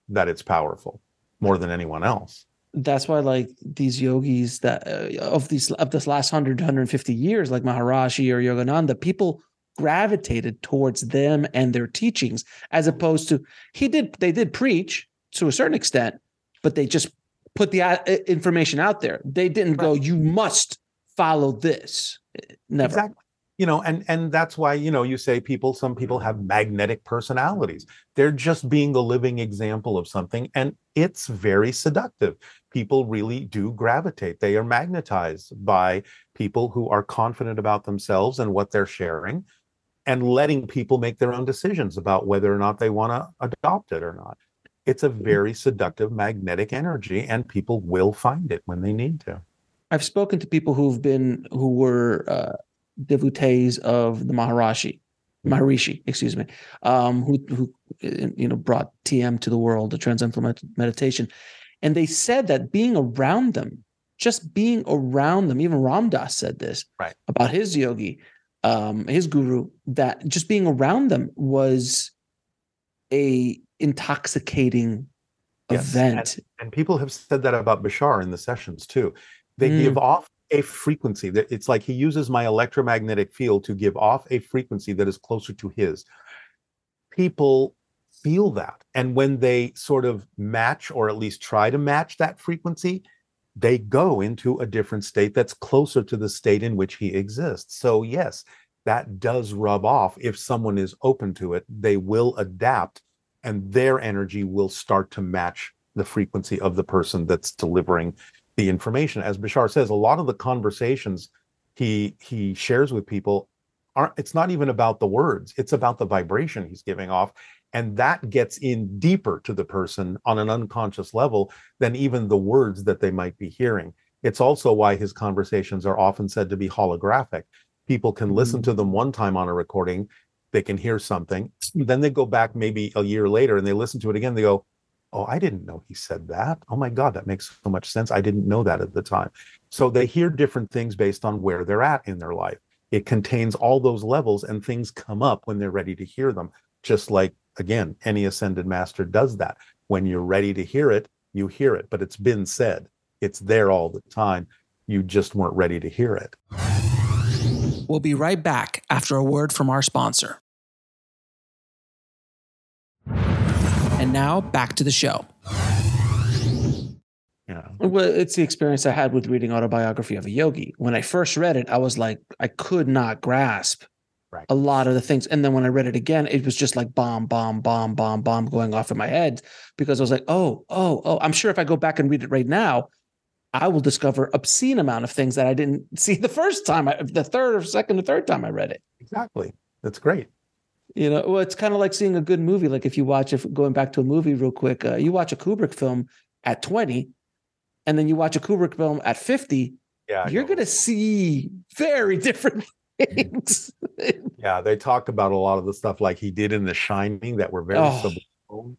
that it's powerful more than anyone else. That's why like these yogis that uh, of these of this last 100 150 years like maharishi or yogananda people gravitated towards them and their teachings as opposed to he did they did preach to a certain extent but they just put the uh, information out there. They didn't right. go you must follow this. Never. Exactly. You know and and that's why you know you say people some people have magnetic personalities. They're just being the living example of something and it's very seductive. People really do gravitate. They are magnetized by people who are confident about themselves and what they're sharing and letting people make their own decisions about whether or not they want to adopt it or not. It's a very seductive magnetic energy, and people will find it when they need to. I've spoken to people who've been who were uh, devotees of the Maharishi, Maharishi, excuse me, um, who who you know brought TM to the world, the Transcendental Meditation, and they said that being around them, just being around them, even Ram Dass said this right. about his yogi, um, his guru, that just being around them was a intoxicating yes. event. And, and, people have said that about Bashar in the sessions too. They mm. give off a frequency that it's like he uses my electromagnetic field to give off a frequency that is closer to his. People feel that. And when they sort of match or at least try to match that frequency, they go into a different state that's closer to the state in which he exists. So, yes, that does rub off. If someone is open to it, they will adapt and their energy will start to match the frequency of the person that's delivering the information. As Bashar says, a lot of the conversations he he shares with people aren't it's not even about the words it's about the vibration he's giving off and that gets in deeper to the person on an unconscious level than even the words that they might be hearing. It's also why his conversations are often said to be holographic. People can listen Mm-hmm. to them one time on a recording they can hear something then they go back maybe a year later and they listen to it again they go oh i didn't know he said that. Oh my god that makes so much sense. I didn't know that at the time. So they hear different things based on where they're at in their life. It contains all those levels and things come up when they're ready to hear them just like again any ascended master does that when you're ready to hear it you hear it but it's been said it's there all the time you just weren't ready to hear it We'll be right back after a word from our sponsor. And now back to the show. you know Well, it's the experience I had with reading Autobiography of a Yogi. When I first read it, I was like, I could not grasp Right. a lot of the things. And then when I read it again, it was just like bomb, bomb, bomb, bomb, bomb going off in my head because I was like, oh, oh, oh. I'm sure if I go back and read it right now, I will discover obscene amount of things that I didn't (laughs) see the first time, I, the third or second or third time I read it. exactly that's great You know, well, it's kind of like seeing a good movie. Like if you watch, if going back to a movie real quick, uh, you watch a Kubrick film at 20, and then you watch a Kubrick film at 50, yeah I you're going to see very (laughs) different things. Yeah, they talked about a lot of the stuff like he did in The Shining that were very Oh. subliminal,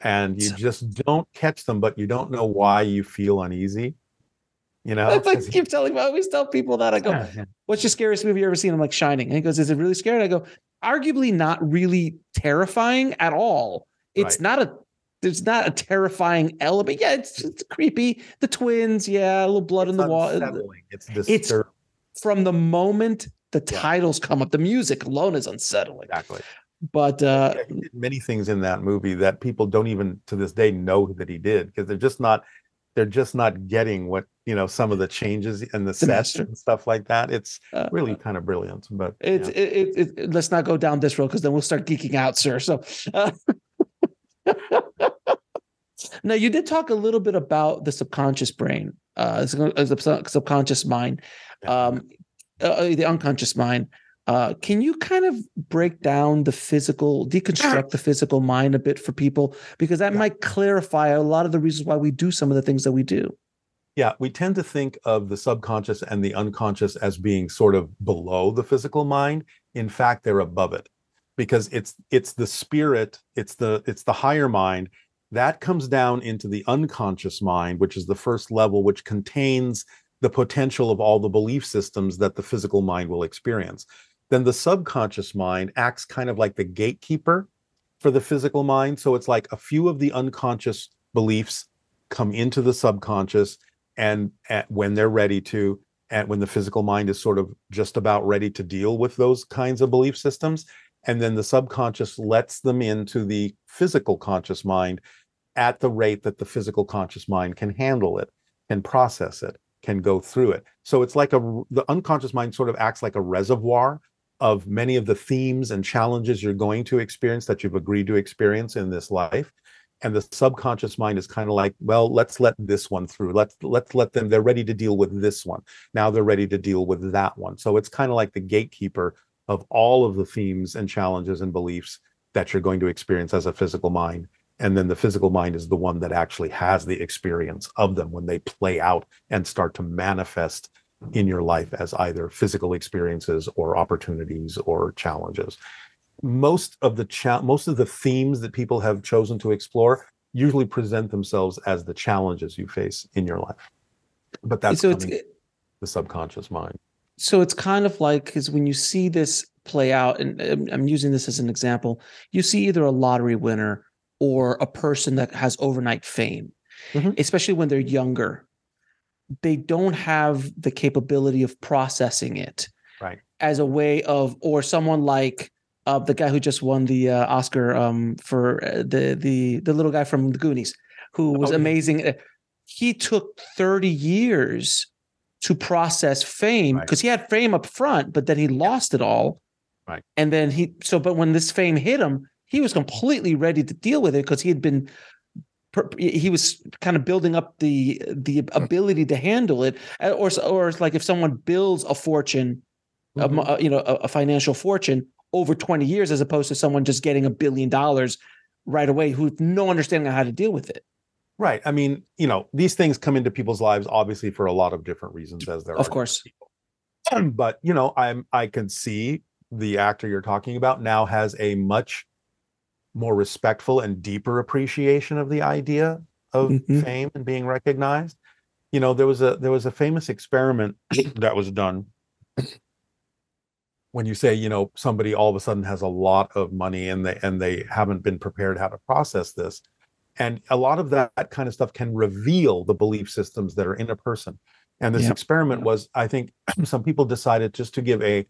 and you just don't catch them, but you don't know why you feel uneasy. You know, I keep telling. I always tell people that I go, Yeah, yeah. "What's your scariest movie you ever seen?" I'm like, "Shining," and he goes, "Is it really scary?" And I go, "Arguably not really terrifying at all. It's Right. not a." There's not a terrifying element. Yeah, it's, it's creepy. The twins, yeah, a little blood in the wall. It's It's disturbing. From the moment the titles come up, the music alone is unsettling. Exactly. But uh, Yeah, he did many things in that movie that people don't even to this day know that he did because they're just not they're just not getting what you know some of the changes and the sets and stuff like that. It's uh, really kind of brilliant. But it's yeah. it, it, it, let's not go down this road because then we'll start geeking out, sir. So. Uh, (laughs) now you did talk a little bit about the subconscious brain, uh, the subconscious mind. Um, uh, the unconscious mind. Uh, can you kind of break down the physical, deconstruct the physical mind a bit for people because that Yeah. might clarify a lot of the reasons why we do some of the things that we do. Yeah, we tend to think of the subconscious and the unconscious as being sort of below the physical mind. In fact, they're above it because it's it's the spirit, it's the it's the higher mind that comes down into the unconscious mind, which is the first level which contains the potential of all the belief systems that the physical mind will experience. Then the subconscious mind acts kind of like the gatekeeper for the physical mind, so it's like a few of the unconscious beliefs come into the subconscious and at, when they're ready to and when the physical mind is sort of just about ready to deal with those kinds of belief systems. And then the subconscious lets them into the physical conscious mind at the rate that the physical conscious mind can handle it and process it can go through it. So it's like a the unconscious mind sort of acts like a reservoir of many of the themes and challenges you're going to experience that you've agreed to experience in this life. And the subconscious mind is kind of like well let's let this one through. Let's let's let them they're ready to deal with this one. Now they're ready to deal with that one. So it's kind of like the gatekeeper of all of the themes and challenges and beliefs that you're going to experience as a physical mind and then the physical mind is the one that actually has the experience of them when they play out and start to manifest in your life as either physical experiences or opportunities or challenges. Most of the cha- most of the themes that people have chosen to explore usually present themselves as the challenges you face in your life. But that's so it's the subconscious mind. So it's kind of like because when you see this play out, and um, I'm using this as an example, you see either a lottery winner or a person that has overnight fame, Mhm. especially when they're younger. They don't have the capability of processing it Right. as a way of, or someone like uh, the guy who just won the uh, Oscar um, for uh, the the the little guy from the Goonies, who was Oh, amazing. Uh, He took 30 years to process fame Right. because he had fame up front, but then he lost it all. Right. And then he so but when this fame hit him, he was completely ready to deal with it because he had been he was kind of building up the the ability to handle it, or or like if someone builds a fortune, mm-hmm. a, you know, a, a financial fortune over twenty years, as opposed to someone just getting a billion dollars right away who have no understanding of how to deal with it. Right. I mean, you know, these things come into people's lives obviously for a lot of different reasons, as there of course. People. (clears throat) But you know, I'm I can see the actor you're talking about now has a much more respectful and deeper appreciation of the idea of mm-hmm. fame and being recognized. You know, there was a there was a famous experiment (coughs) that was done when you say, you know, somebody all of a sudden has a lot of money and they and they haven't been prepared how to process this. And a lot of that, kind of stuff can reveal the belief systems that are in a person. And this experiment was, I think, (coughs) some people decided just to give a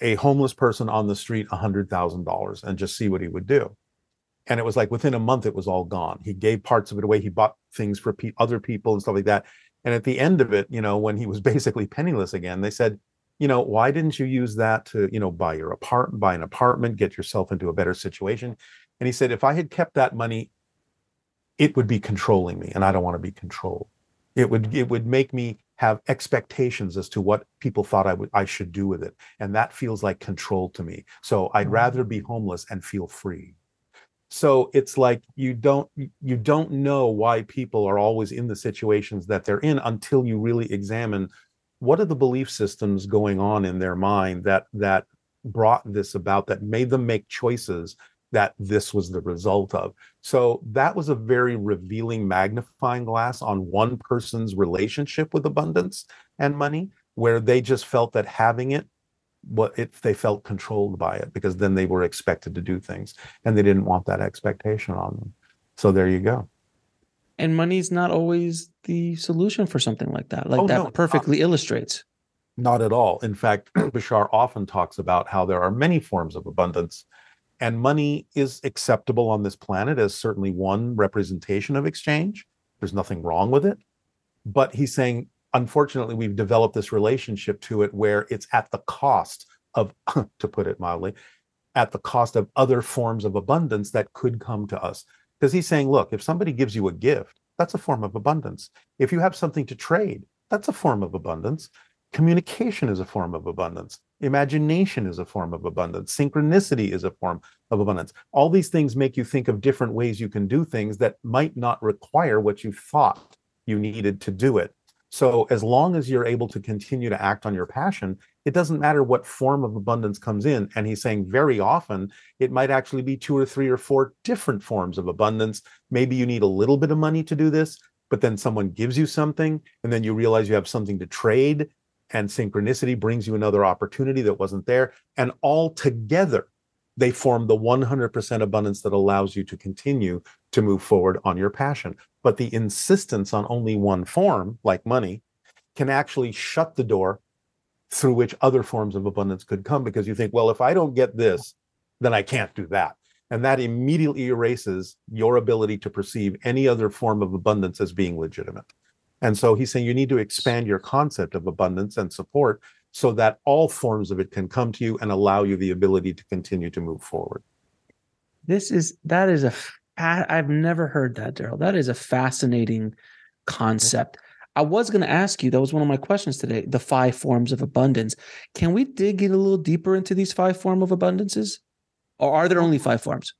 a homeless person on the street $100,000 and just see what he would do. And it was like within a month, it was all gone. He gave parts of it away. He bought things for pe- other people and stuff like that. And at the end of it, you know, when he was (laughs) basically penniless again, they said, you know, why didn't you use that to, you know, buy your apartment, buy an apartment, get yourself into a better situation? And he said, if I had kept that money, it would be controlling me, and I don't want to be controlled. It would it would make me have expectations as to what people thought I would I should do with it, and that feels like control to me. So I'd mm-hmm. rather be homeless and feel free. So it's like you don't you don't know why people are always in the situations that they're in until you really examine what are the belief systems going on in their mind that that brought this about that made them make choices that this was the result of. So that was a very revealing magnifying glass on one person's relationship with abundance and money where they just felt that having it what if they felt controlled by it because then they were expected to do things and they didn't want that expectation on them. So there you go. And money's not always the solution for something like that. Like oh, that no, perfectly not, illustrates. Not at all. In fact (clears throat) bashar often talks about how there are many forms of abundance and money is acceptable on this planet as certainly one representation of exchange. There's nothing wrong with it. But he's saying unfortunately we've developed this relationship to it where it's at the cost of (laughs) to put it mildly at the cost of other forms of abundance that could come to us because he's saying, look, if somebody gives you a gift, that's a form of abundance. If you have something to trade, that's a form of abundance. Communication is a form of abundance. Imagination is a form of abundance. Synchronicity is a form of abundance. All these things make you think of different ways you can do things that might not require what you thought you needed to do it. So, as long as you're able to continue to act on your passion, it doesn't matter what form of abundance comes in. And he's saying very often it might actually be two or three or four different forms of abundance. Maybe you need a little bit of money to do this, but then someone gives you something, and then you realize you have something to trade, and synchronicity brings you another opportunity that wasn't there. And all together, they form the 100% abundance that allows you to continue to move forward on your passion. But the insistence on only one form, like money, can actually shut the door through which other forms of abundance could come because you think, well, if I don't get this, then I can't do that. And that immediately erases your ability to perceive any other form of abundance as being legitimate. And so he's saying you need to expand your concept of abundance and support so that all forms of it can come to you and allow you the ability to continue to move forward. This is that is a I've never heard that, Darryl. That is a fascinating concept. I was going to ask you, that was one of my questions today, the five forms of abundance. Can we dig in a little deeper into these five form of abundances? Or are there only five forms?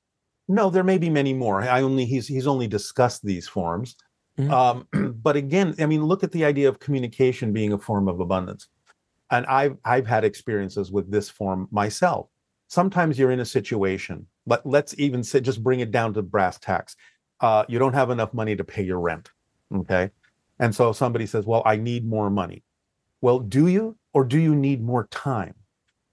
No, there may be many more. I only he's he's only discussed these forms. Mm-hmm. Um, (clears throat) but again, I mean, look at the idea of communication being a form of abundance and I've I've had experiences with this form myself. Sometimes you're in a situation, but let's even say just bring it down to brass tacks. Uh, you don't have enough money to pay your rent, okay? And so somebody says, "Well, I need more money." Well, do you, or do you need more time,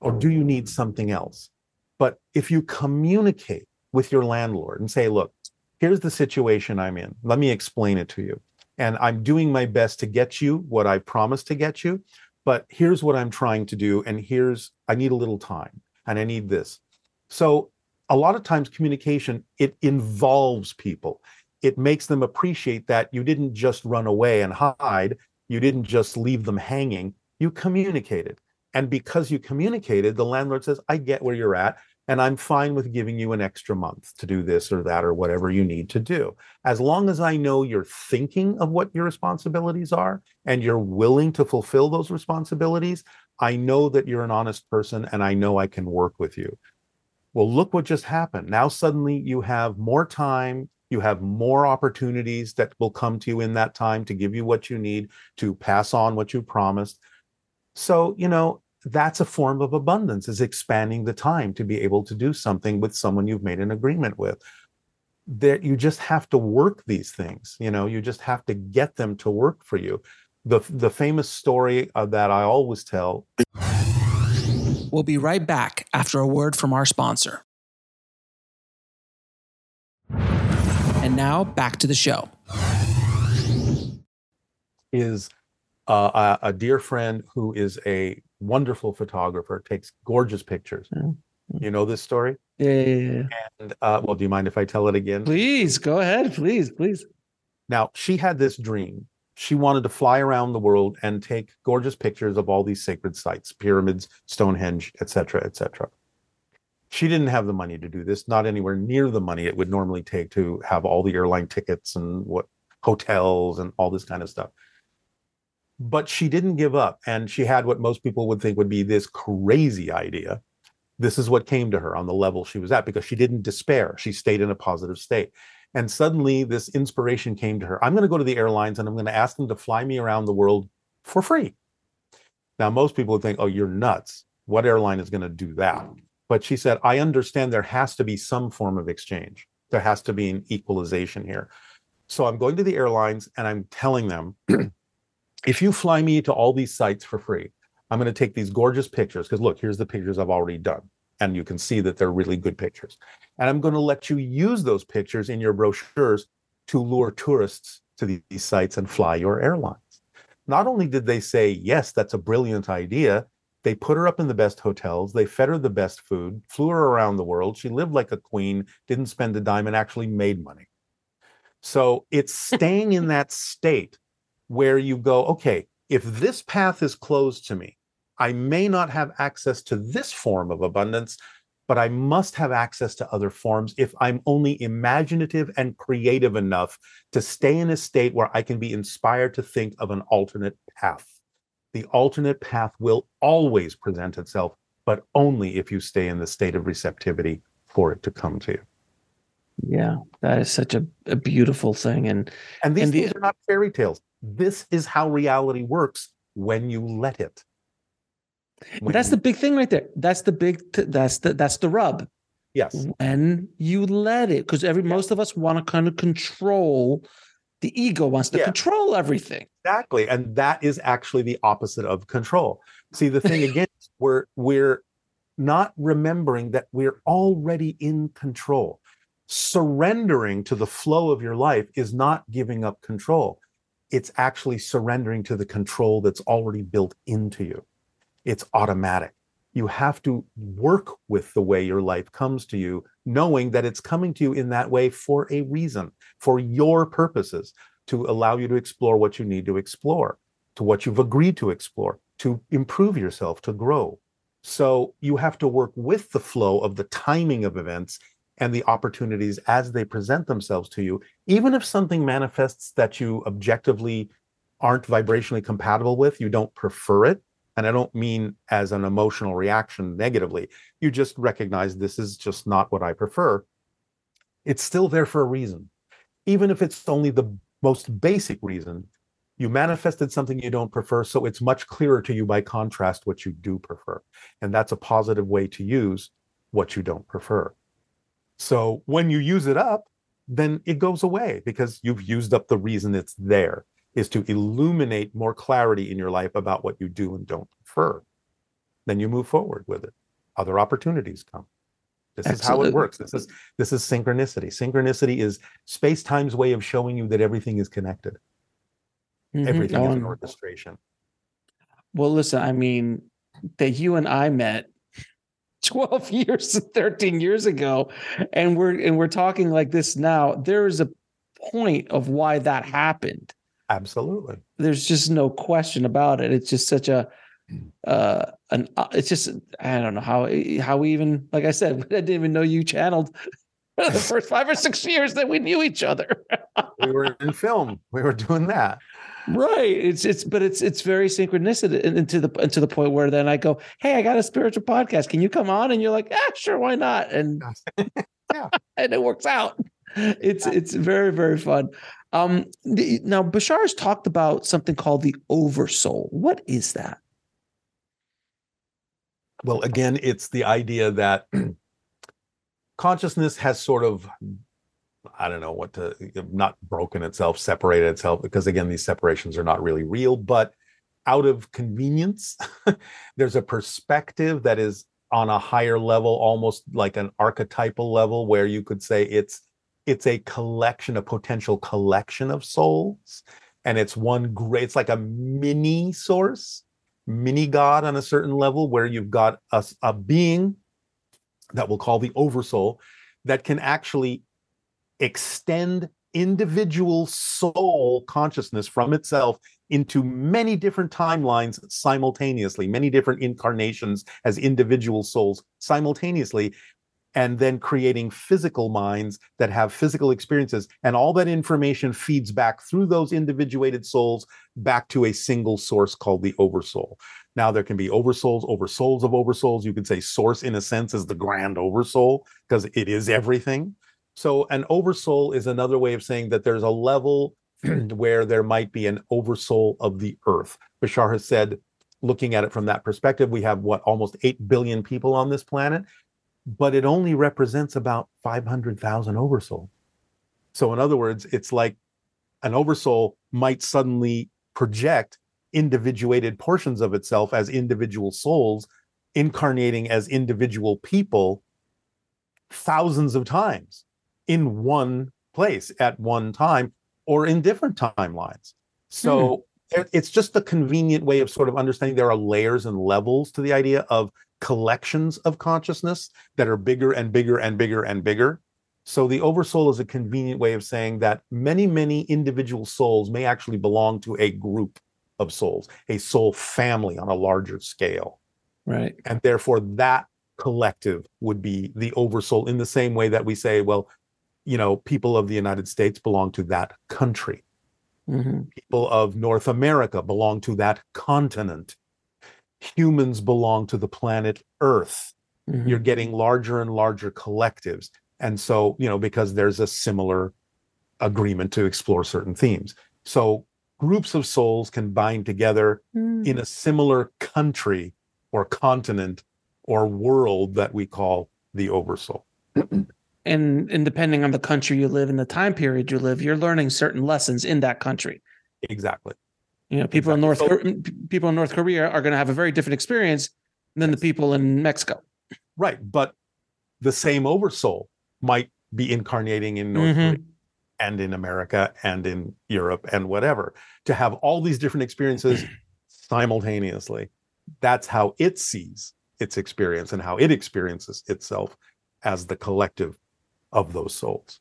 or do you need something else? But if you communicate with your landlord and say, "Look, here's the situation I'm in. Let me explain it to you." And I'm doing my best to get you what I promised to get you but here's what I'm trying to do. And here's, I need a little time and I need this. So a lot of times communication, it involves people. It makes them appreciate that you didn't just run away and hide. You didn't just leave them hanging. You communicated. And because you communicated, the landlord says, I get where you're at. And I'm fine with giving you an extra month to do this or that or whatever you need to do. As long as I know you're thinking of what your responsibilities are and you're willing to fulfill those responsibilities, I know that you're an honest person and I know I can work with you. Well, look what just happened. Now, suddenly you have more time, you have more opportunities that will come to you in that time to give you what you need to pass on what you promised. So, you know, that's a form of abundance is expanding the time to be able to do something with someone you've made an agreement with. That you just have to work these things you know you just have to get them to work for you. The the famous story that i always tell. We'll be right back after a word from our sponsor. And now back to the show. Is uh, a, a dear friend who is a wonderful photographer, takes gorgeous pictures. Mm-hmm. You know this story? Yeah, yeah, yeah. And uh, well, do you mind if I tell it again? Please go ahead, please, please. Now she had this dream. She wanted to fly around the world and take gorgeous pictures of all these sacred sites, pyramids, Stonehenge, etc., etc. She didn't have the money to do this, not anywhere near the money it would normally take to have all the airline tickets and what hotels and all this kind of stuff but she didn't give up and she had what most people would think would be this crazy idea. This is what came to her on the level she was at because she didn't despair. She stayed in a positive state. And suddenly this inspiration came to her. I'm going to go to the airlines and i'm going to ask them to fly me around the world for free. Now most people would think oh you're nuts. What airline is going to do that? But she said i understand there has to be some form of exchange. There has to be an equalization here. So i'm going to the airlines and i'm telling them (clears throat) if you fly me to all these sites for free, I'm going to take these gorgeous pictures because look, here's the pictures I've already done. And you can see that they're really good pictures. And I'm going to let you use those pictures in your brochures to lure tourists to these sites and fly your airlines. Not only did they say, yes, that's a brilliant idea, they put her up in the best hotels, they fed her the best food, flew her around the world. She lived like a queen, didn't spend a dime, and actually made money. So it's staying in that state where you go, okay, if this path is closed to me, I may not have access to this form of abundance, but I must have access to other forms if I'm only imaginative and creative enough to stay in a state where I can be inspired to think of an alternate path. The alternate path will always present itself, but only if you stay in the state of receptivity for it to come to you. Yeah, that is such a, a beautiful thing. And and these and things the, are not fairy tales. This is how reality works when you let it. When that's the big thing right there. That's the big. T- that's the that's the rub. Yes. When you let it, because every yeah. most of us want to kind of control. The ego wants to yeah. control everything. Exactly, and that is actually the opposite of control. See, the thing (laughs) again, we're we're not remembering that we're already in control. Surrendering to the flow of your life is not giving up control it's actually surrendering to the control that's already built into you. It's automatic. You have to work with the way your life comes to you, knowing that it's coming to you in that way for a reason, for your purposes, to allow you to explore what you need to explore, to what you've agreed to explore, to improve yourself, to grow. So you have to work with the flow of the timing of events and the opportunities as they present themselves to you, even if something manifests that you objectively aren't vibrationally compatible with, you don't prefer it. And I don't mean as an emotional reaction negatively. You just recognize this is just not what I prefer. It's still there for a reason. Even if it's only the most basic reason, you manifested something you don't prefer. So it's much clearer to you by contrast what you do prefer. And that's a positive way to use what you don't prefer. So when you use it up, then it goes away because you've used up the reason it's there is to illuminate more clarity in your life about what you do and don't prefer. Then you move forward with it. Other opportunities come. This Absolutely. is how it works. This is this is synchronicity. Synchronicity is space-time's way of showing you that everything is connected. Mm-hmm. Everything oh, is an orchestration. Well, listen, I mean, that you and I met 12 (laughs) years 13 years ago and we're and we're talking like this now there is a point of why that happened absolutely there's just no question about it it's just such a uh an uh, it's just I don't know how how we even like I said (laughs) I didn't even know you channeled (laughs) the first five or six years that we knew each other. we were in film. We were doing that. Right. It's it's but it's it's very synchronicity and into the into the point where then I go, hey, I got a spiritual podcast. Can you come on? And you're like, ah, sure, why not? And (laughs) yeah, (laughs) and it works out. It's it's very very fun. Um, the, now Bashar has talked about something called the oversoul. What is that? Well, again, it's the idea that (clears throat) consciousness has sort of I don't know what to not broken itself, separated itself, because again, these separations are not really real, but out of convenience, (laughs) there's a perspective that is on a higher level, almost like an archetypal level, where you could say it's it's a collection, a potential collection of souls, and it's one great, it's like a mini source, mini God on a certain level, where you've got a, a being that we'll call the oversoul that can actually extend individual soul consciousness from itself into many different timelines simultaneously, many different incarnations as individual souls simultaneously, and then creating physical minds that have physical experiences. And all that information feeds back through those individuated souls back to a single source called the oversoul. Now there can be oversouls, oversouls of oversouls. You could say source in a sense is the grand oversoul because it is everything. So an oversoul is another way of saying that there's a level (clears throat) where there might be an oversoul of the earth. Bashar has said, looking at it from that perspective, we have what almost 8 billion people on this planet, but it only represents about 500,000 oversoul. So in other words, it's like an oversoul might suddenly project individuated portions of itself as individual souls incarnating as individual people thousands of times in one place at one time or in different timelines. So hmm. it's just a convenient way of sort of understanding there are layers and levels to the idea of collections of consciousness that are bigger and bigger and bigger and bigger. So the oversoul is a convenient way of saying that many, many individual souls may actually belong to a group of souls, a soul family on a larger scale. Right. And therefore that collective would be the oversoul in the same way that we say, well, you know, people of the United States belong to that country. Mm-hmm. People of North America belong to that continent. Humans belong to the planet Earth. Mm-hmm. You're getting larger and larger collectives. And so, you know, because there's a similar agreement to explore certain themes. So groups of souls can bind together mm. in a similar country or continent or world that we call the oversoul. (clears throat) and and depending on the country you live in the time period you live you're learning certain lessons in that country. Exactly. You know people exactly. in north people in north korea are going to have a very different experience than the people in mexico. Right but the same oversoul might be incarnating in north mm-hmm. korea and in america and in europe and whatever. To have all these different experiences (clears throat) simultaneously that's how it sees its experience and how it experiences itself as the collective of those souls.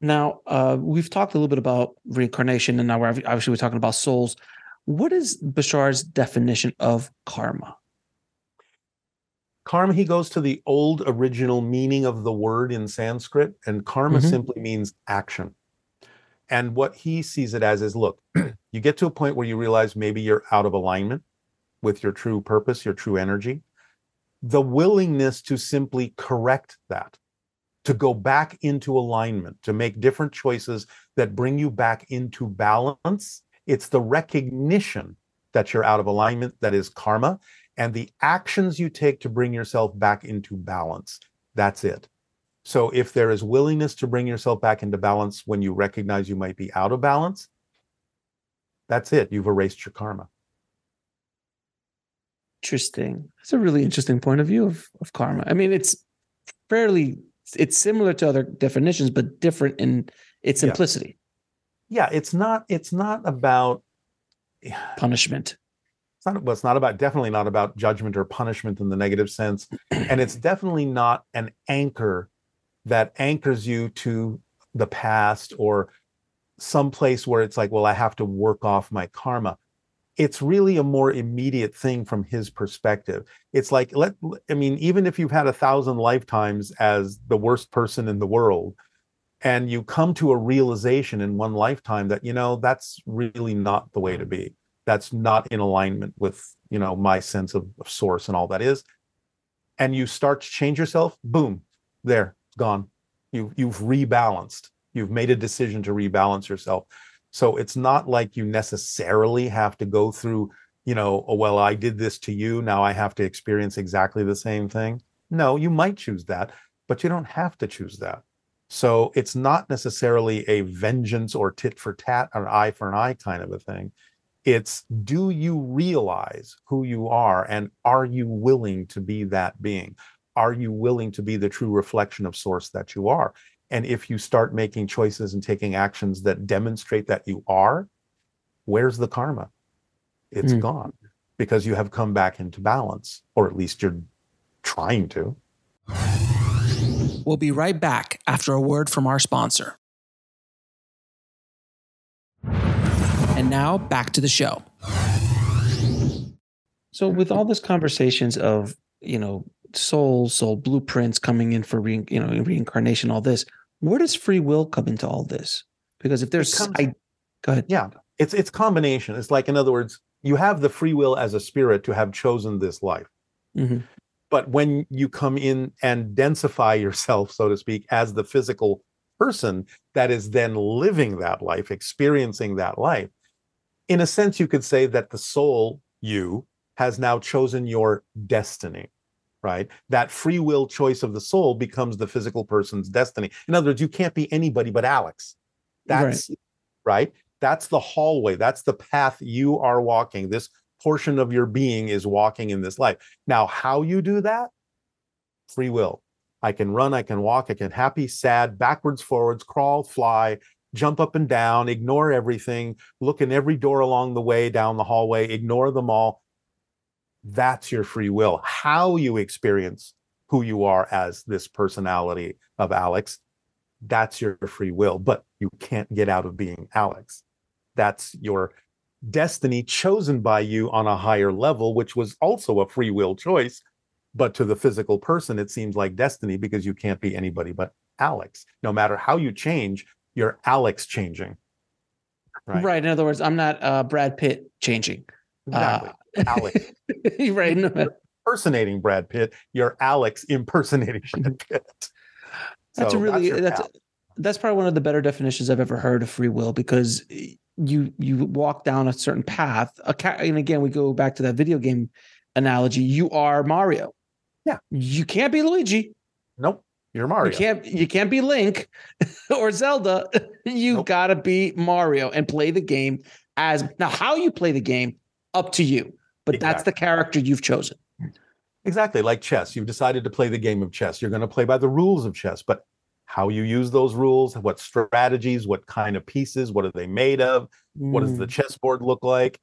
Now, uh, we've talked a little bit about reincarnation, and now we're obviously we're talking about souls. What is Bashar's definition of karma? Karma, he goes to the old original meaning of the word in Sanskrit, and karma mm-hmm. simply means action. And what he sees it as is look, (clears throat) you get to a point where you realize maybe you're out of alignment with your true purpose, your true energy. The willingness to simply correct that, to go back into alignment, to make different choices that bring you back into balance. It's the recognition that you're out of alignment that is karma, and the actions you take to bring yourself back into balance. That's it. So if there is willingness to bring yourself back into balance when you recognize you might be out of balance, that's it. You've erased your karma. Interesting. That's a really interesting point of view of, of karma. I mean, it's fairly it's similar to other definitions, but different in its simplicity. Yeah, yeah it's not. It's not about punishment. It's not. Well, it's not about. Definitely not about judgment or punishment in the negative sense, (clears throat) and it's definitely not an anchor that anchors you to the past or some place where it's like, well, I have to work off my karma. It's really a more immediate thing from his perspective. It's like let I mean, even if you've had a thousand lifetimes as the worst person in the world, and you come to a realization in one lifetime that you know that's really not the way to be. That's not in alignment with you know my sense of, of source and all that is. And you start to change yourself, boom, there, gone. You you've rebalanced. You've made a decision to rebalance yourself so it's not like you necessarily have to go through, you know, oh, well, I did this to you. Now I have to experience exactly the same thing. No, you might choose that, but you don't have to choose that. So it's not necessarily a vengeance or tit for tat or eye for an eye kind of a thing. It's do you realize who you are and are you willing to be that being? Are you willing to be the true reflection of source that you are? And if you start making choices and taking actions that demonstrate that you are, where's the karma? It's mm. gone because you have come back into balance, or at least you're trying to. We'll be right back after a word from our sponsor. And now back to the show. So, with all this conversations of, you know, soul, soul blueprints coming in for re, you know reincarnation, all this, where does free will come into all this? Because if there's, comes, I, go ahead. Yeah, it's it's combination. It's like, in other words, you have the free will as a spirit to have chosen this life. Mm-hmm. But when you come in and densify yourself, so to speak, as the physical person that is then living that life, experiencing that life, in a sense, you could say that the soul, you, has now chosen your destiny right? That free will choice of the soul becomes the physical person's destiny. In other words, you can't be anybody but Alex. That's right. right? That's the hallway. That's the path you are walking. This portion of your being is walking in this life. Now, how you do that? Free will. I can run, I can walk, I can happy, sad, backwards, forwards, crawl, fly, jump up and down, ignore everything, look in every door along the way down the hallway, ignore them all that's your free will. How you experience who you are as this personality of Alex, that's your free will, but you can't get out of being Alex. That's your destiny chosen by you on a higher level, which was also a free will choice. But to the physical person, it seems like destiny because you can't be anybody but Alex. No matter how you change, you're Alex changing. Right. right. In other words, I'm not uh, Brad Pitt changing. Exactly. Uh, Alex. (laughs) right. impersonating Brad Pitt. You're Alex impersonating (laughs) Brad Pitt. That's so a really that's that's, that's probably one of the better definitions I've ever heard of free will because you you walk down a certain path. A cat, and again, we go back to that video game analogy. You are Mario. Yeah. You can't be Luigi. Nope. You're Mario. You can't you can't be Link (laughs) or Zelda. You nope. gotta be Mario and play the game as now how you play the game up to you. But exactly. that's the character you've chosen. Exactly. Like chess. You've decided to play the game of chess. You're going to play by the rules of chess, but how you use those rules, what strategies, what kind of pieces, what are they made of? Mm. What does the mm. chessboard look like?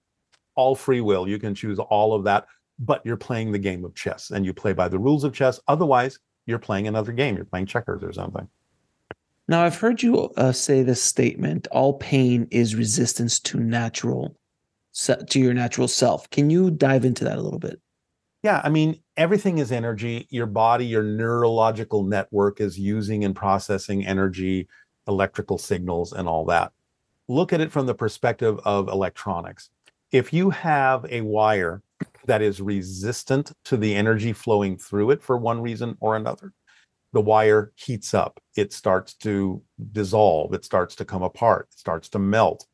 All free will. You can choose all of that, but you're playing the game of chess and you play by the rules of chess. Otherwise, you're playing another game. You're playing checkers or something. Now, I've heard you uh, say this statement all pain is resistance to natural to your natural self. Can you dive into that a little bit? Yeah, I mean, everything is energy. Your body, your neurological network is using and processing energy, electrical signals, and all that. Look at it from the perspective of electronics. If you have a wire that is resistant to the energy flowing through it for one reason or another, the wire heats up. It starts to dissolve. It starts to come apart. It starts to melt.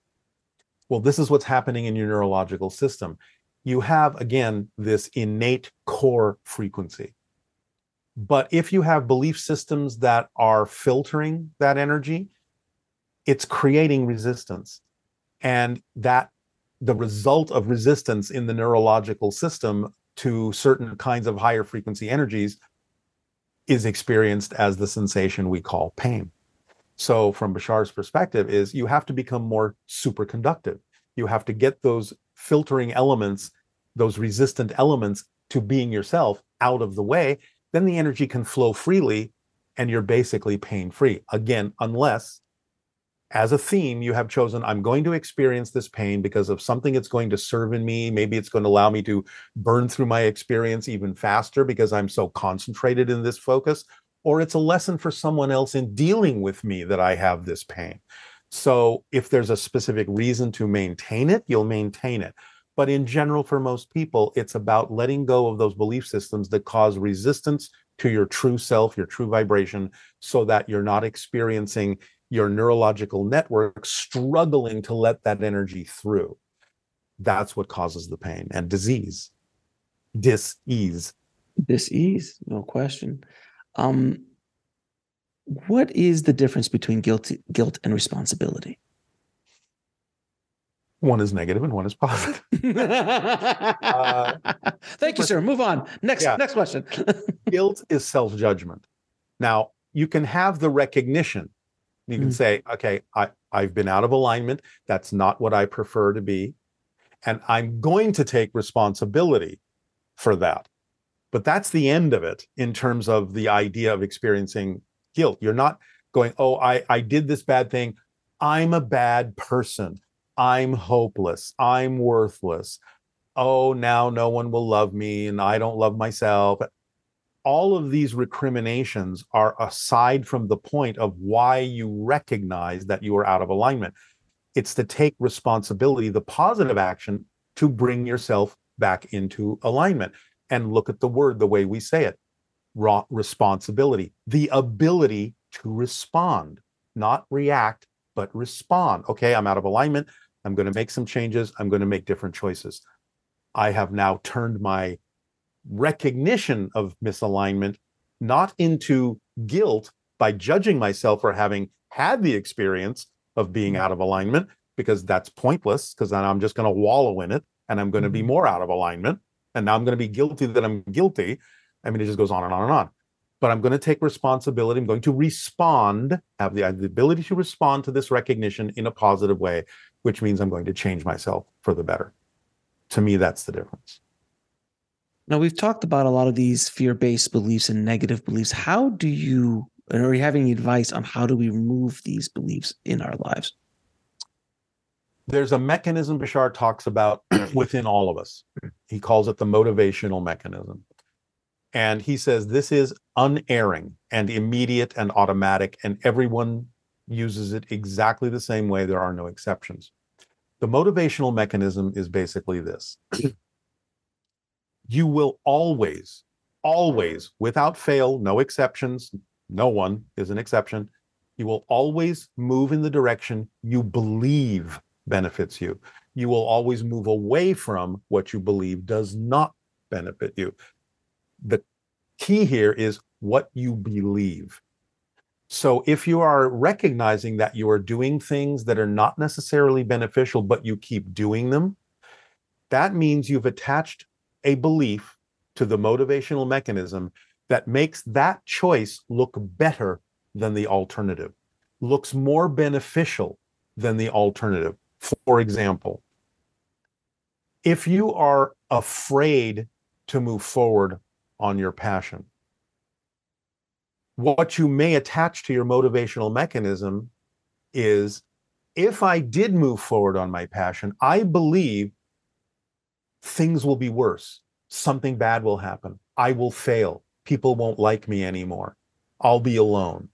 Well, this is what's happening in your neurological system. You have, again, this innate core frequency. But if you have belief systems that are filtering that energy, it's creating resistance. And that the result of resistance in the neurological system to certain kinds of higher frequency energies is experienced as the sensation we call pain. So, from Bashar's perspective, is you have to become more superconductive. You have to get those filtering elements, those resistant elements to being yourself out of the way. Then the energy can flow freely and you're basically pain free. Again, unless, as a theme, you have chosen, I'm going to experience this pain because of something it's going to serve in me. Maybe it's going to allow me to burn through my experience even faster because I'm so concentrated in this focus. Or it's a lesson for someone else in dealing with me that I have this pain. So if there's a specific reason to maintain it, you'll maintain it. But in general, for most people, it's about letting go of those belief systems that cause resistance to your true self, your true vibration, so that you're not experiencing your neurological network struggling to let that energy through. That's what causes the pain and disease, dis-ease. Dis-ease, no question. Um, what is the difference between guilt, guilt and responsibility? One is negative and one is positive. (laughs) uh, Thank you, sir. Move on. Next, yeah. next question. (laughs) guilt is self-judgment. Now, you can have the recognition you can mm. say, okay, I, I've been out of alignment. That's not what I prefer to be. And I'm going to take responsibility for that. But that's the end of it in terms of the idea of experiencing guilt. You're not going, oh, I, I did this bad thing. I'm a bad person. I'm hopeless. I'm worthless. Oh, now no one will love me and I don't love myself all of these recriminations are aside from the point of why you recognize that you are out of alignment. It's to take responsibility, the positive action to bring yourself back into alignment and look at the word the way we say it raw responsibility, the ability to respond, not react, but respond. Okay, I'm out of alignment. I'm going to make some changes. I'm going to make different choices. I have now turned my recognition of misalignment, not into guilt by judging myself for having had the experience of being out of alignment, because that's pointless, because then I'm just going to wallow in it and I'm going to be mm-hmm. more out of alignment. And now I'm going to be guilty that I'm guilty. I mean, it just goes on and on and on. But I'm going to take responsibility. I'm going to respond, have the, uh, the ability to respond to this recognition in a positive way, which means I'm going to change myself for the better. To me, that's the difference. Now we've talked about a lot of these fear-based beliefs and negative beliefs. How do you or are you having advice on how do we remove these beliefs in our lives? There's a mechanism Bashar talks about (clears throat) within all of us. He calls it the motivational mechanism. And he says this is unerring and immediate and automatic, and everyone uses it exactly the same way. There are no exceptions. The motivational mechanism is basically this (clears throat) you will always, always, without fail, no exceptions, no one is an exception, you will always move in the direction you believe benefits you. You will always move away from what you believe does not benefit you. The key here is what you believe. So if you are recognizing that you are doing things that are not necessarily beneficial, but you keep doing them, that means you've attached a belief to the motivational mechanism that makes that choice look better than the alternative, looks more beneficial than the alternative. For example, if you are afraid to move forward on your passion, what you may attach to your motivational mechanism is if I did move forward on my passion, I believe things will be worse. Something bad will happen. I will fail. People won't like me anymore. I'll be alone.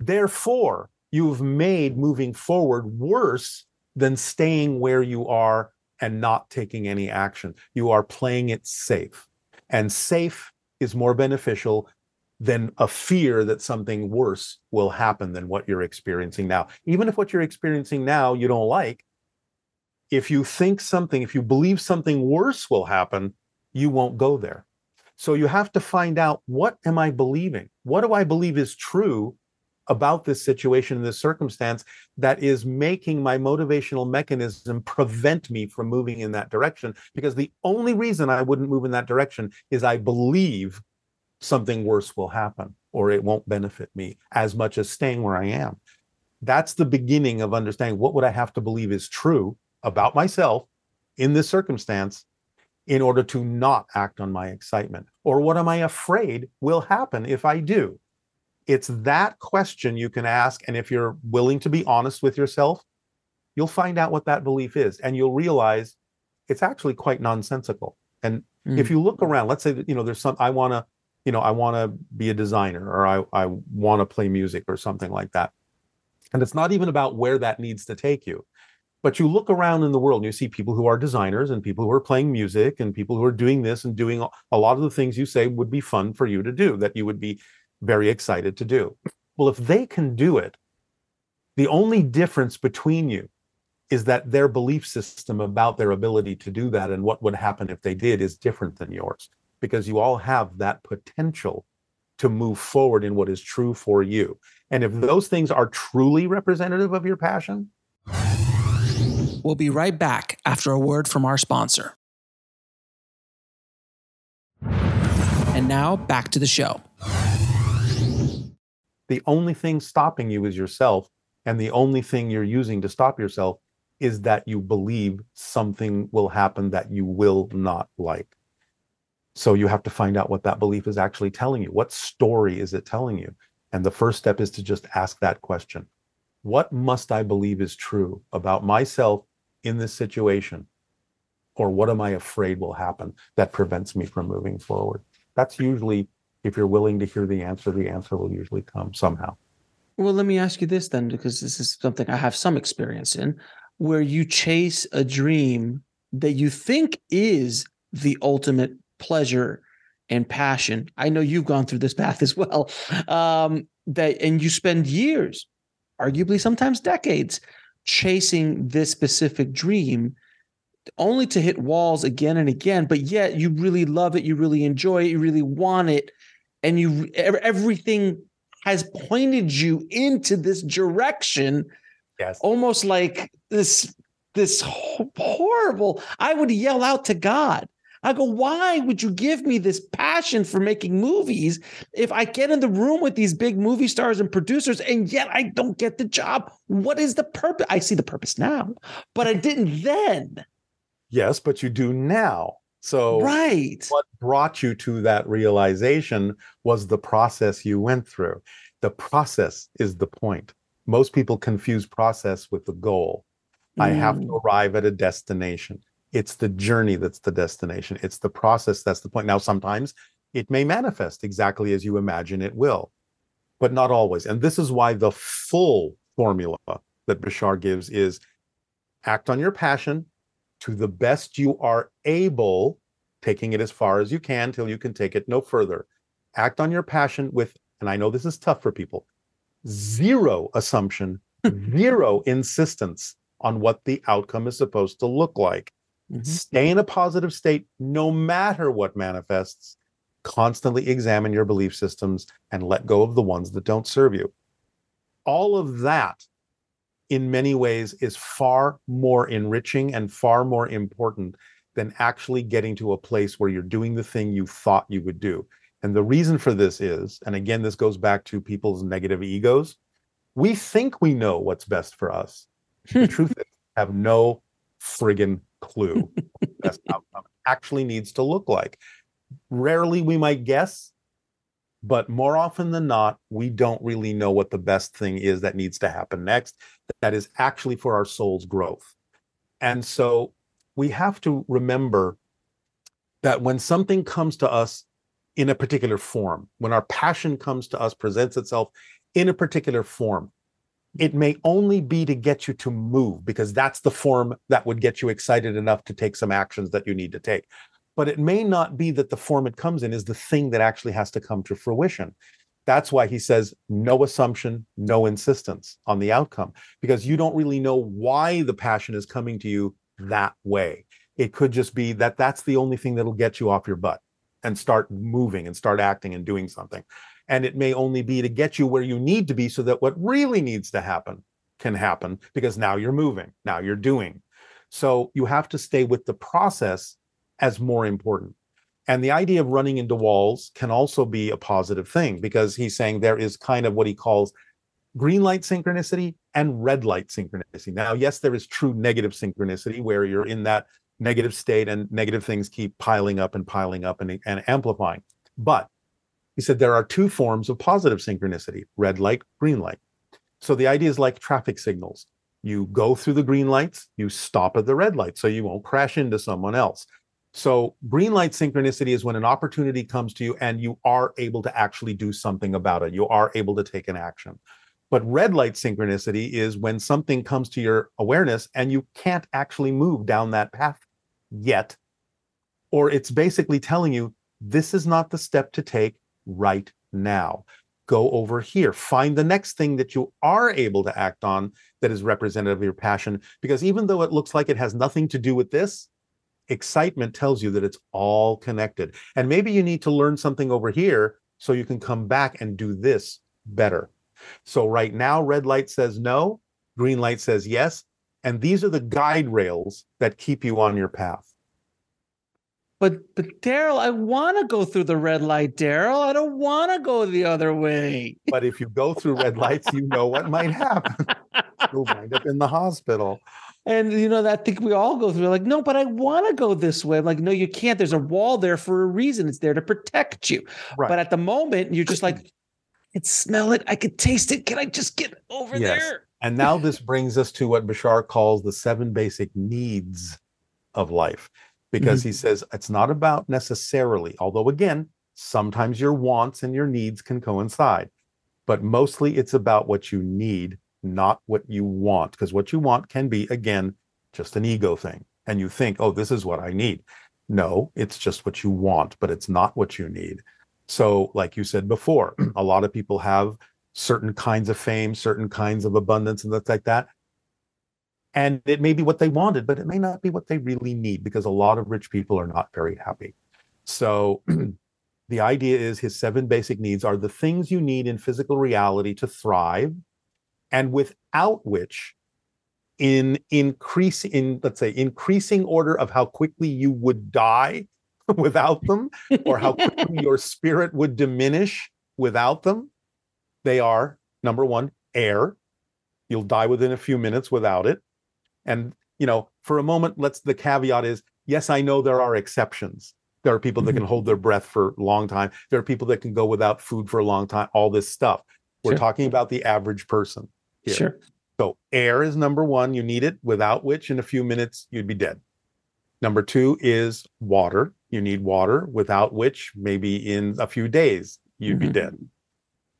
Therefore, you've made moving forward worse than staying where you are and not taking any action. You are playing it safe. And safe is more beneficial than a fear that something worse will happen than what you're experiencing now. Even if what you're experiencing now you don't like, if you think something, if you believe something worse will happen, you won't go there. So you have to find out what am I believing? What do I believe is true about this situation, and this circumstance that is making my motivational mechanism prevent me from moving in that direction? Because the only reason I wouldn't move in that direction is I believe something worse will happen or it won't benefit me as much as staying where I am. That's the beginning of understanding what would I have to believe is true about myself in this circumstance in order to not act on my excitement? Or what am I afraid will happen if I do? It's that question you can ask. And if you're willing to be honest with yourself, you'll find out what that belief is. And you'll realize it's actually quite nonsensical. And mm. if you look around, let's say that, you know, there's some, I want to, you know, I want to be a designer or I, I want to play music or something like that. And it's not even about where that needs to take you. But you look around in the world and you see people who are designers and people who are playing music and people who are doing this and doing a lot of the things you say would be fun for you to do, that you would be very excited to do. Well, if they can do it, the only difference between you is that their belief system about their ability to do that and what would happen if they did is different than yours because you all have that potential to move forward in what is true for you. And if those things are truly representative of your passion, we'll be right back after a word from our sponsor. And now back to the show. The only thing stopping you is yourself. And the only thing you're using to stop yourself is that you believe something will happen that you will not like. So you have to find out what that belief is actually telling you. What story is it telling you? And the first step is to just ask that question What must I believe is true about myself in this situation? Or what am I afraid will happen that prevents me from moving forward? That's usually, if you're willing to hear the answer, the answer will usually come somehow. Well, let me ask you this then, because this is something I have some experience in where you chase a dream that you think is the ultimate pleasure and passion. I know you've gone through this (laughs) path as well. Um, that and you spend years, arguably sometimes decades, chasing this specific dream only to hit walls again and again but yet you really love it you really enjoy it you really want it and you everything has pointed you into this direction Yes. Almost like this this horrible. I would yell out to God. I go, why would you give me this passion for making movies if I get in the room with these big movie stars and producers and yet I don't get the job? What is the purpose? I see the purpose now, but I didn't then. Yes, but you do now. So, right. What brought you to that realization was the process you went through. The process is the point most people confuse process with the goal. Mm. I have to mm. arrive at a destination. It's the journey that's the destination. It's the process that's the point. Now, sometimes it may manifest exactly as you imagine it will, but not always. And this is why the full formula that Bashar gives is act on your passion to the best you are able, taking it as far as you can till you can take it no further. Act on your passion with, and I know this is tough for people, zero assumption, (laughs) zero insistence on what the outcome is supposed to look like. Mm-hmm. Stay in a positive state no matter what manifests. Constantly examine your belief systems and let go of the ones that don't serve you. All of that, in many ways, is far more enriching and far more important than actually getting to a place where you're doing the thing you thought you would do. And the reason for this is, and again, this goes back to people's negative egos. We think we know what's best for us. Hmm. The truth is, have no friggin' clue (laughs) what best outcome actually needs to look like. Rarely we might guess, but more often than not, we don't really know what the best thing is that needs to happen next. That is actually for our soul's growth. And so we have to remember that when something comes to us in a particular form. When our passion comes to us, presents itself in a particular form, it may only be to get you to move because that's the form that would get you excited enough to take some actions that you need to take. But it may not be that the form it comes in is the thing that actually has to come to fruition. That's why he says no assumption, no insistence on the outcome, because you don't really know why the passion is coming to you that way. It could just be that that's the only thing that'll get you off your butt and start moving and start acting and doing something. And it may only be to get you where you need to be so that what really needs to happen can happen because now you're moving, now you're doing. So you have to stay with the process as more important. And the idea of running into walls can also be a positive thing because he's saying there is kind of what he calls green light synchronicity and red light synchronicity. Now, yes, there is true negative synchronicity where you're in that negative state and negative things keep piling up and piling up and, and amplifying. But He said there are two forms of positive synchronicity red light, green light. So the idea is like traffic signals. You go through the green lights, you stop at the red light so you won't crash into someone else. So green light synchronicity is when an opportunity comes to you and you are able to actually do something about it. You are able to take an action. But red light synchronicity is when something comes to your awareness and you can't actually move down that path yet. Or it's basically telling you this is not the step to take right now. Go over here. Find the next thing that you are able to act on that is representative of your passion. Because even though it looks like it has nothing to do with this, excitement tells you that it's all connected. And maybe you need to learn something over here so you can come back and do this better. So right now, red light says no, green light says yes. And these are the guide rails that keep you on your path. But but Darryl, I want to go through the red light, Darryl. I don't want to go the other way. But if you go through red lights, you know what might happen. (laughs) You'll wind up in the hospital. And you know, I think we all go through like, no, but I want to go this way. I'm like, no, you can't. There's a wall there for a reason. It's there to protect you. Right. But at the moment, you're just like, (clears throat) could smell it. I could taste it. Can I just get over yes. there? And now this brings us to what Bashar calls the seven basic needs of life, because mm-hmm. he says it's not about necessarily, although again, sometimes your wants and your needs can coincide, but mostly it's about what you need, not what you want, because what you want can be, again, just an ego thing. And you think, oh, this is what I need. No, it's just what you want, but it's not what you need. So, like you said before, (clears throat) a lot of people have certain kinds of fame, certain kinds of abundance, and things like that. And it may be what they wanted, but it may not be what they really need because a lot of rich people are not very happy. So, (clears throat) the idea is his seven basic needs are the things you need in physical reality to thrive, and without which, in increase in let's say increasing order of how quickly you would die (laughs) without them or how quickly (laughs) your spirit would diminish without them. They are number one, air. You'll die within a few minutes without it. And, you know, for a moment, let's the caveat is yes, I know there are exceptions. There are people that can mm-hmm. hold their breath for a long time. There are people that can go without food for a long time, all this stuff. We're sure. talking about the average person. Here. Sure. So air is number one. You need it, without which in a few minutes you'd be dead. Number two is water. You need water, without which maybe in a few days you'd mm-hmm. be dead.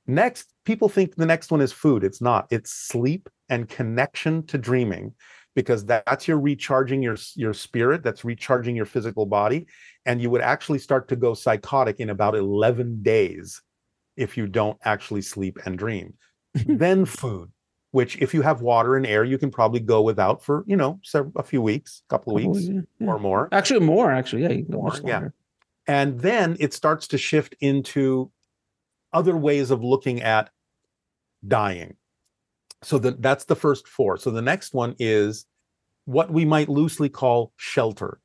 Next, people think the next one is food. It's not. It's sleep and connection to dreaming because that's your recharging your your spirit, that's recharging your physical body and you would actually start to go psychotic in about 11 days if you don't actually sleep and dream. (laughs) then food which if you have water and air, you can probably go without for, you know, a few weeks, a couple of weeks yeah, yeah. or more. Actually, more, actually. Yeah. More, yeah. And then it starts to shift into other ways of looking at dying. So the, that's the first four. So the next one is what we might loosely call shelter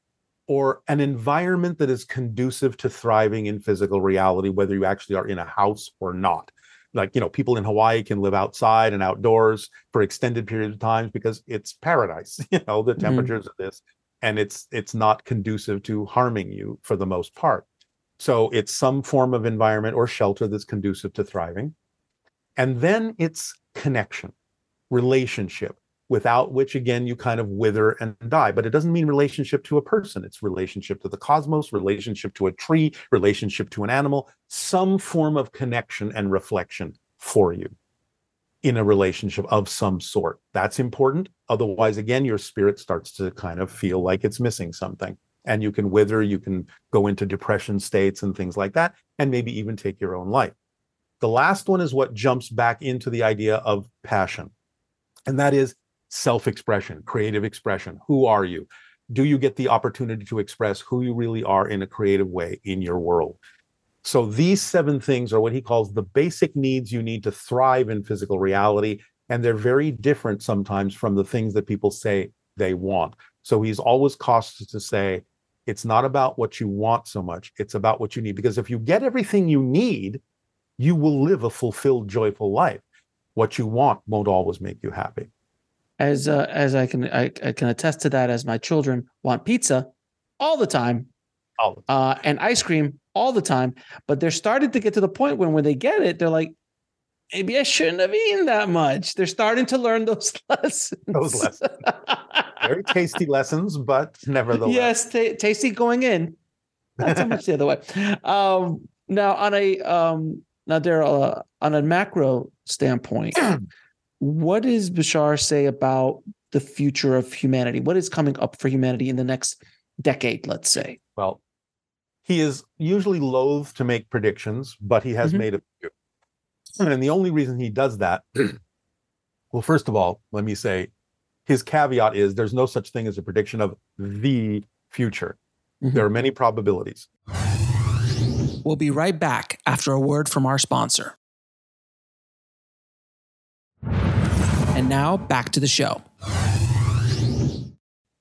or an environment that is conducive to thriving in physical reality, whether you actually are in a house or not like you know people in hawaii can live outside and outdoors for extended periods of times because it's paradise (laughs) you know the mm-hmm. temperatures mm-hmm. of this and it's it's not conducive to harming you for the most part so it's some form of environment or shelter that's conducive to thriving and then it's connection relationship without which again you kind of wither and die. But it doesn't mean relationship to a person. It's relationship to the cosmos relationship to a tree relationship to an animal some form of connection and reflection for you in a relationship of some sort. That's important. Otherwise again your spirit starts to kind of feel like it's missing something. And you can wither you can go into depression states and things like that and maybe even take your own life. The last one is what jumps back into the idea of passion. And that is self expression, creative expression. Who are you? Do you get the opportunity to express who you really are in a creative way in your world? So, these seven things are what he calls the basic needs you need to thrive in physical reality. And they're very different sometimes from the things that people say they want. So, he's always cautious to say, it's not about what you want so much, it's about what you need. Because if you get everything you need, you will live a fulfilled, joyful life. What you want won't always make you happy as uh, as I can I, I, can attest to that as my children want pizza all the time, oh. uh, and ice cream all the time, but they're starting to get to the point when when they get it, they're like, maybe I shouldn't have eaten that much. They're starting to learn those (laughs) lessons. Those lessons. Very tasty lessons, but nevertheless. Yes, t- tasty going in. Not so much the other way. Um, now, on a um, now, Darryl, uh, on a macro standpoint, (clears throat) what does Bashar say about the future of humanity? What is coming up for humanity in the next decade? Let's say. Well, he is usually loath to make predictions, but he has Mhm. made a few. And the only reason he does that, (clears throat) well, first of all, let me say his caveat is there's no such thing as a prediction of the future. Mhm. There are many probabilities. We'll be right back after a word from our sponsor. And now back to the show.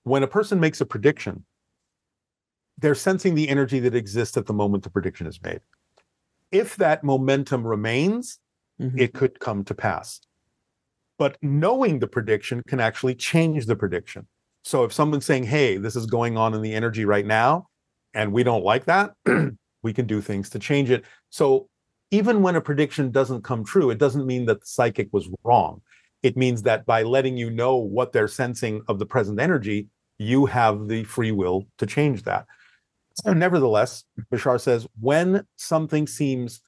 When a person makes a prediction, they're sensing the energy that exists at the moment the prediction is made. If that momentum remains, Mhm. it could come to pass. But knowing the prediction can actually change the prediction. So if someone's saying, hey, this is going on in the energy right now, and we don't like that, (clears throat) we can do things to change it. So even when a prediction doesn't come true, it doesn't mean that the psychic was wrong. It means that by letting you know what they're sensing of the present energy, you have the free will to change that. So nevertheless, Bashar says, when something seems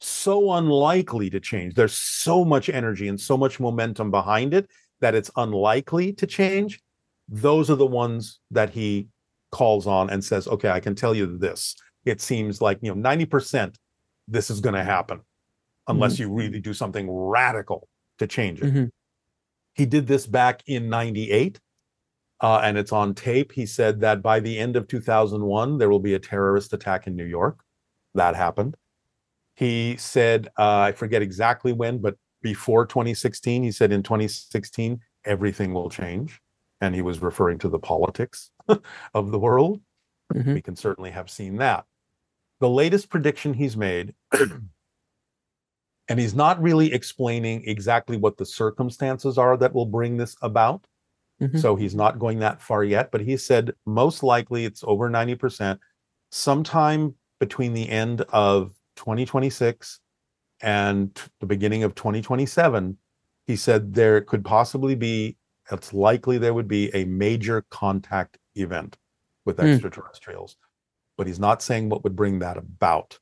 so unlikely to change. There's so much energy and so much momentum behind it that it's unlikely to change. Those are the ones that he calls on and says, okay, I can tell you this. It seems like, you know, 90% this is going to happen unless you really do something radical to change it. Mhm. He did this back in 98. Uh, and it's on tape. He said that by the end of 2001, there will be a terrorist attack in New York. That happened he said uh, i forget exactly when but before 2016 he said in 2016 everything will change and he was referring to the politics (laughs) of the world Mhm. we can certainly have seen that the latest prediction he's made (clears throat) and he's not really explaining exactly what the circumstances are that will bring this about Mhm. so he's not going that far yet but he said most likely it's over 90% sometime between the end of 2026 and the beginning of 2027 he said there could possibly be it's likely there would be a major contact event with Hmm. extraterrestrials but he's not saying what would bring that about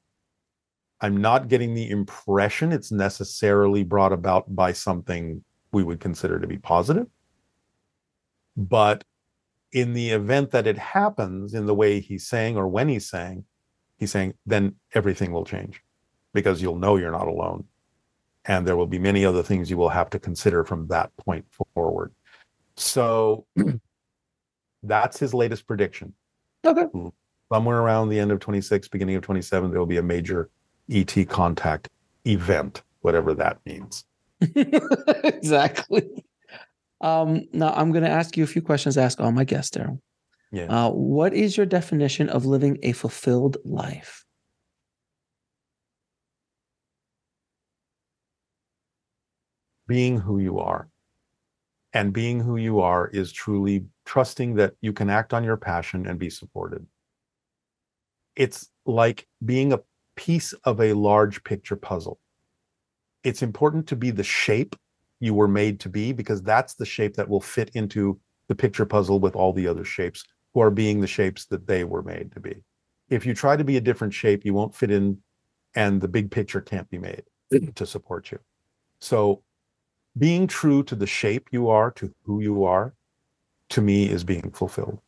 i'm not getting the impression it's necessarily brought about by something we would consider to be positive. But in the event that it happens in the way he's saying or when he's saying he's saying then everything will change because you'll know you're not alone and there will be many other things you will have to consider from that point forward. So (clears throat) that's his latest prediction. Okay. somewhere around the end of 26 beginning of 27 there will be a major et contact event whatever that means (laughs) exactly. Um, now I'm going to ask you a few questions. Ask all my guests, Darryl. yeah Uh, what is your definition of living a fulfilled life? being who you are. And being who you are is truly trusting that you can act on your passion and be supported. It's like being a piece of a large picture puzzle. It's important to be the shape you were made to be because that's the shape that will fit into the picture puzzle with all the other shapes who are being the shapes that they were made to be. If you try to be a different shape, you won't fit in and the big picture can't be made (clears throat) to support you. So being true to the shape you are, to who you are, to me is being fulfilled.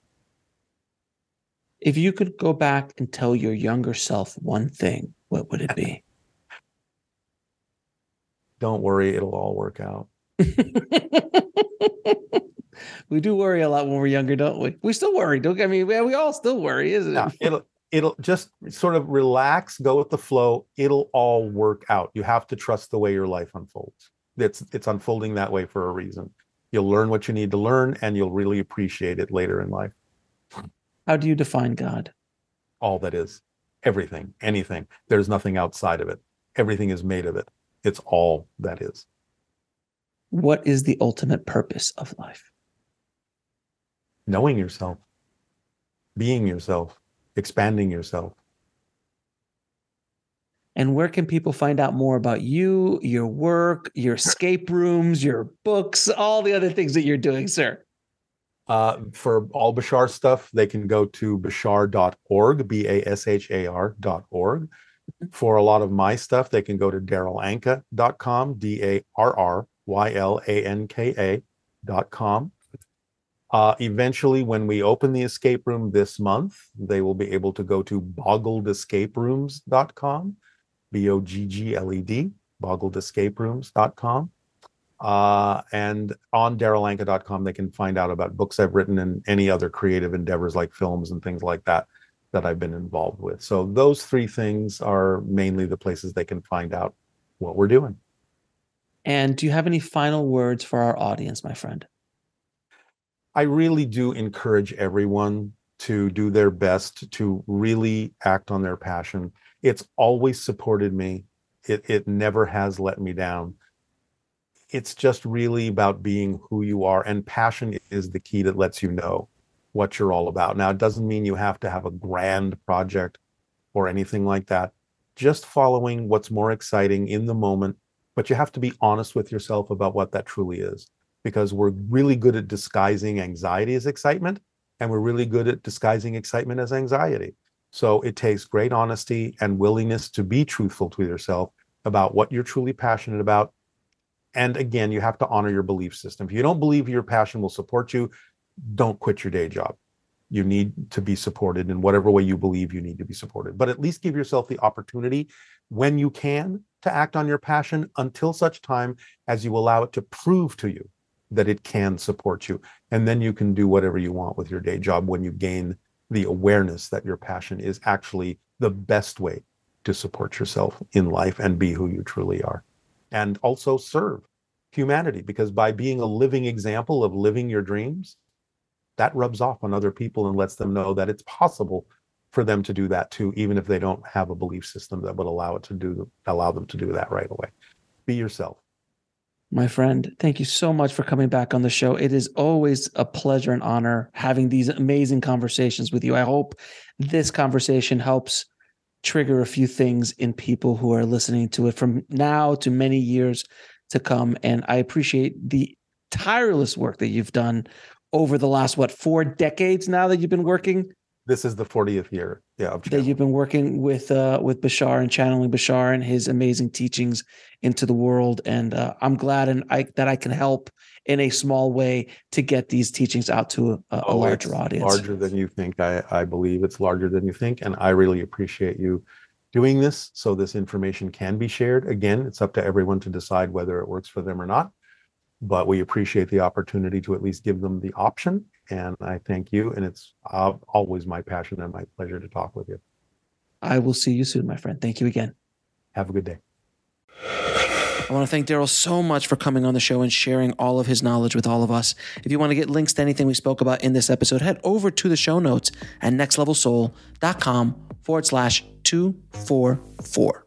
If you could go back and tell your younger self one thing, what would it be? (laughs) Don't worry, it'll all work out. (laughs) we do worry a lot when we're younger, don't we? We still worry. Don't I mean we, we all still worry, isn't it? it'll it'll just sort of relax, go with the flow. It'll all work out. You have to trust the way your life unfolds. It's it's unfolding that way for a reason. You'll learn what you need to learn and you'll really appreciate it later in life. How do you define God? All that is, everything, anything. There's nothing outside of it. Everything is made of it. It's all that is. What is the ultimate purpose of life? knowing yourself, being yourself, expanding yourself. And where can people find out more about you, your work, your escape rooms, your books, all the other things that you're doing, sir? Uh, for all Bashar stuff, they can go to bashar.org, B A S H A R.org. For a lot of my stuff, they can go to darrylanka.com, D A R R Y L A N K A.com. Uh, eventually, when we open the escape room this month, they will be able to go to boggledescaperooms.com, B O G G L E D, boggledescaperooms.com. Uh, and on darrylanka.com, they can find out about books I've written and any other creative endeavors like films and things like that that I've been involved with. So those three things are mainly the places they can find out what we're doing. And do you have any final words for our audience, my friend? I really do encourage everyone to do their best to really act on their passion. It's always supported me. It it never has let me down. It's just really about being who you are and passion is the key that lets you know what you're all about. Now it doesn't mean you have to have a grand project or anything like that. Just following what's more exciting in the moment, but you have to be honest with yourself about what that truly is because we're really good at disguising anxiety as excitement and we're really good at disguising excitement as anxiety. So it takes great honesty and willingness to be truthful to yourself about what you're truly passionate about. And again, you have to honor your belief system. If you don't believe your passion will support you, don't quit your day job. You need to be supported in whatever way you believe you need to be supported, but at least give yourself the opportunity when you can to act on your passion until such time as you allow it to prove to you that it can support you. And then you can do whatever you want with your day job when you gain the awareness that your passion is actually the best way to support yourself in life and be who you truly are. And also serve humanity because by being a living example of living your dreams, that rubs off on other people and lets them know that it's possible for them to do that too, even if they don't have a belief system that would allow it to do allow them to do that right away. Be yourself my friend. Thank you so much for coming back on the show. It is always a pleasure and honor having these amazing conversations with you. I hope this conversation helps trigger a few things in people who are listening to it from now to many years to come. And I appreciate the tireless work that you've done over the last, what, four decades now that you've been working this is the 40th year yeah that you've been working with uh with bashar and channeling bashar and his amazing teachings into the world. And uh, i'm glad and i that i can help in a small way to get these teachings out to a, a oh, larger audience. larger than you think. I i believe it's larger than you think. And i really appreciate you doing this so this information can be shared. Again it's up to everyone to decide whether it works for them or not but we appreciate the opportunity to at least give them the option and I thank you. And it's uh, always my passion and my pleasure to talk with you. I will see you soon, my friend. Thank you again. Have a good day. I want to thank Darryl so much for coming on the show and sharing all of his knowledge with all of us. If you want to get links to anything we spoke about in this episode, head over to the show notes at nextlevelsoul.com forward slash 244.